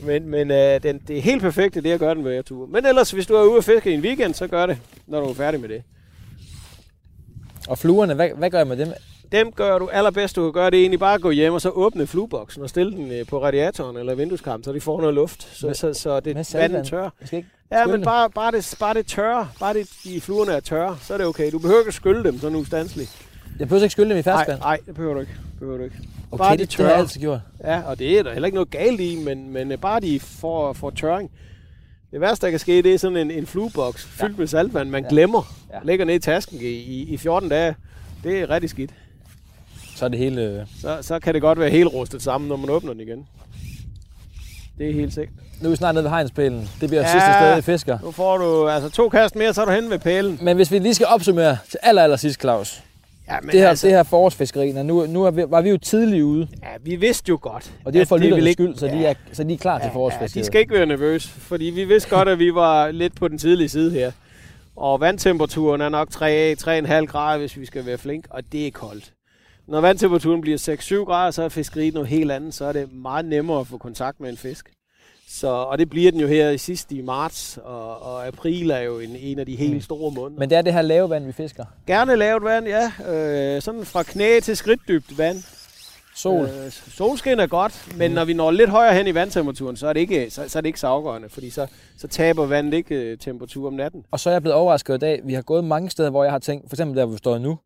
Men, men øh, den, det er helt perfekt, det at gøre den hver tur. Men ellers, hvis du er ude at fiske i en weekend, så gør det, når du er færdig med det. Og fluerne, hvad, hvad gør jeg med dem? Dem gør du allerbedst, du kan gøre det egentlig bare at gå hjem og så åbne flueboksen og stille den øh, på radiatoren eller vindueskarmen, så de får noget luft, så, Med- så, så det vandet tør. Ikke Ja, men bare, bare, det, bare det tørre, bare det, de fluerne er tørre, så er det okay. Du behøver ikke at skylle dem sådan ustandsligt. Jeg behøver ikke skylle dem i ferskvand. nej, det behøver du ikke. Behøver du ikke. Okay, bare det, de det har jeg altid gjort. Ja, og det er der heller ikke noget galt i, men, men øh, bare de får, får tørring. Det værste, der kan ske, det er sådan en, en flueboks fyldt med saltvand, man Ja. glemmer. Ja. Lægger ned i tasken i, i, i 14 dage. Det er rigtig skidt. Så er det hele... Øh... Så, så kan det godt være helt rustet sammen, når man åbner den igen. Det er helt sikkert. Nu er vi snart nede ved hegnspælen. Det bliver ja. Ja. sidste sted i fisker. Nu får du altså to kast mere, så er du henne ved pælen. Men hvis vi lige skal opsummere til aller, aller sidst, Claus. Ja, men Det her, altså, det her forårsfiskeri, nu, nu er vi, var vi jo tidligt ude. ja, vi vidste jo godt. Og det er jo for lytternes ikke- skyld, så de, er, så de er klar til Ja, forårsfiskeriet. de skal ikke være nervøse, fordi vi vidste godt, at vi var lidt på den tidlige side her. Og vandtemperaturen er nok 3-3,5 grader, hvis vi skal være flink, og det er koldt. Når vandtemperaturen bliver 6-7 grader, så er fiskeriet noget helt andet, så er det meget nemmere at få kontakt med en fisk. Så, og det bliver den jo her i sidst i marts, og, og april er jo en, en af de helt Mm. store måneder. Men det er det her lave vand, vi fisker. Gerne lavt vand, ja. Øh, sådan fra knæ til skridtdybt vand. Sol. Øh, solskin er godt, men når vi når lidt højere hen i vandtemperaturen, så er det ikke så, så, er det ikke så afgørende, fordi så, så taber vandet ikke øh, temperatur om natten. Og så er jeg blevet overrasket i dag. Vi har gået mange steder, hvor jeg har tænkt, for eksempel der, hvor vi står nu,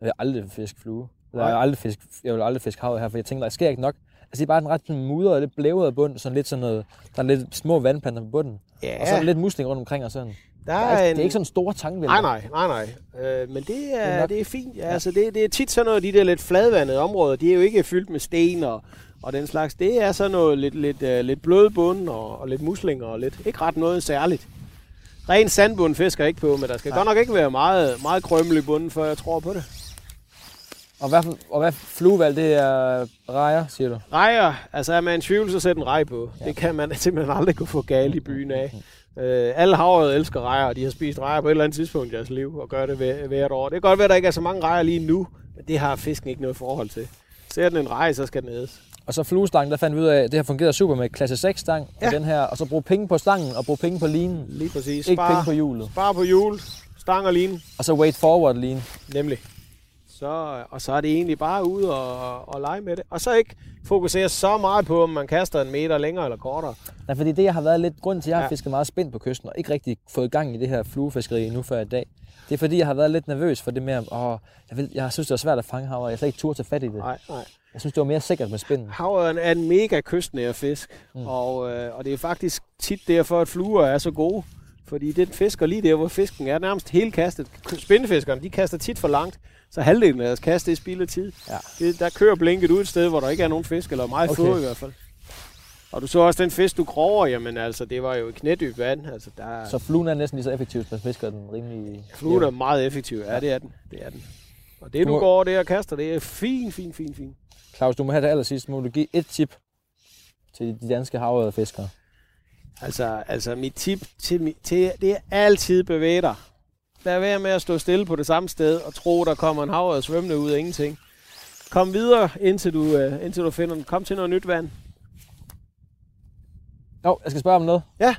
jeg vil aldrig fiske flue. Jeg, vil aldrig fiske, jeg vil aldrig fiske havet her, for jeg tænker, der sker ikke nok. Altså det er bare en ret sådan mudret og lidt blævret bund, sådan lidt sådan noget, der er lidt små vandplanter på bunden. Ja, Og så er der lidt musling rundt omkring og sådan. der Der er ikke, Det er ikke sådan store tankvælter. Nej, nej, nej, nej. Øh, men det Det er er, nok- det er fint. Ja, altså, det, det er tit sådan noget, de der lidt fladvandede områder, de er jo ikke fyldt med sten og, og den slags. Det er sådan noget lidt, lidt, uh, lidt blød bund og, og lidt muslinger og lidt, ikke ret noget særligt. Ren sandbund fisker ikke på, men der skal Nej. godt nok ikke være meget, meget krømmel i bunden, før jeg tror på det. Og hvad, og hvad fluevalg, det er rejer, siger du? Rejer, altså er man i tvivl, så sæt en rej på. Ja. Det kan man simpelthen aldrig kunne få galt i byen af. Øh, alle havet elsker rejer, og de har spist rejer på et eller andet tidspunkt i deres liv, og gør det hver- hvert år. Det kan godt være, at der ikke er så mange rejer lige nu, men det har fisken ikke noget forhold til. Ser den en rej, så skal den ædes. Og så fluestang, der fandt vi ud af, at det har fungeret super med klasse 6 stang ja. Ja. og den her, og så bruge penge på stangen og bruge penge på linen. Lige præcis. Ikke penge Spar, på hjulet. spar på hjul, stang og line, Og så wait forward line. nemlig. Så, og så er det egentlig bare ud og, og lege med det. Og så ikke fokusere så meget på, om man kaster en meter længere eller kortere. Nej, fordi det jeg har været lidt grund til, at jeg har Ja. fisket meget spændt på kysten, og ikke rigtig fået gang i det her fluefiskeri nu før i dag. Det er fordi, jeg har været lidt nervøs for det med, åh, jeg, vil, jeg synes, det var svært at fange haver. Jeg har slet ikke tur til fat i det. Nej, nej. Jeg synes, det var mere sikkert med spinden. Havørn er en mega kystnær fisk, Mm. og, øh, og det er faktisk tit derfor, at fluer er så gode. Fordi den fisker lige der, hvor fisken er nærmest helt kastet. Spindefiskerne, de kaster tit for langt, så halvdelen af deres kast, det er spild af tid. Ja. Det, der kører blinket ud et sted, hvor der ikke er nogen fisk, eller meget Okay. få i hvert fald. Og du så også den fisk, du kroger, jamen altså, det var jo i knædyb vand. Altså, der, Så fluen er næsten lige så effektiv, man fisker den rimelig... fluen er meget effektiv. Ja, det er den. Det er den. Og det, Du du går der og kaster, det er fint, fint, fint, fint. Claus, du må have det allersidst. Må du give et tip til de danske havørredfiskere? Altså, altså mit tip til, til det er altid bevæge dig. Lad være med at stå stille på det samme sted og tro, der kommer en havørred svømmende ud af ingenting. Kom videre, indtil du, uh, indtil du finder den. Kom til noget nyt vand. Jo, jeg skal spørge om noget. Ja.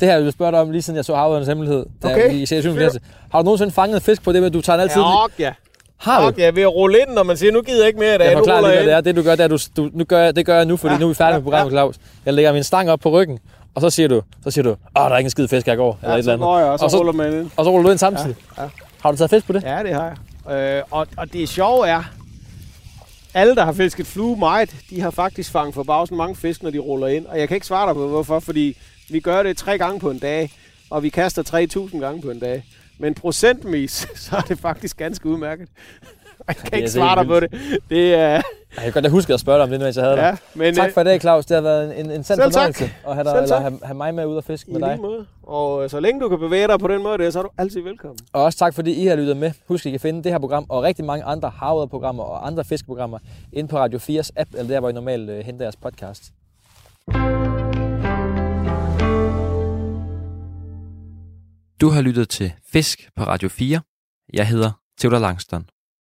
Det her, jeg vil spørge dig om, lige siden jeg så Havørens Hemmelighed, da Okay. vi i C7. klasse. Har du nogensinde fanget fisk på det med, at du tager den altid? Ja, ok, ja. Har du? Ok, ja, ved at rulle ind, når man siger, nu gider jeg ikke mere i dag, Jeg forklarer lige, jeg hvad det er. Det du gør, det er, du, du, nu gør jeg, det gør jeg nu, fordi Ja, nu er vi færdige ja, med programmet, Claus. Jeg lægger min stang op på ryggen, og så siger du, så siger du, åh, der er ikke en skid fisk, jeg går, eller Ja, et så eller andet. jeg, og så, Og så- ruller man ind. Og så ruller du ind samtidig. Ja, ja. Har du taget fisk på det? Ja, det har jeg. Øh, og, og det sjove er, alle, der har fisket flue meget, de har faktisk fanget forbavsende mange fisk, når de ruller ind. Og jeg kan ikke svare dig på, hvorfor, fordi vi gør det tre gange på en dag, og vi kaster 3.000 gange på en dag. Men procentvis, så er det faktisk ganske udmærket. Jeg kan ikke så svare dig på det. Det er... Jeg kan godt huske at spørge dig om det, mens jeg havde dig. Ja, men Tak øh, for i dag, Claus. Det har været en, en, sand tak. fornøjelse at have, dig, eller have, have mig med ud og fiske i med dig. måde. Og øh, så længe du kan bevæge dig på den måde, der, så er du altid velkommen. Og også tak, fordi I har lyttet med. Husk, I kan finde det her program og rigtig mange andre havreprogrammer og andre fiskeprogrammer inde på Radio 4's app, eller der, hvor I normalt øh, henter jeres podcast. Du har lyttet til Fisk på Radio 4. Jeg hedder Theodor Langston.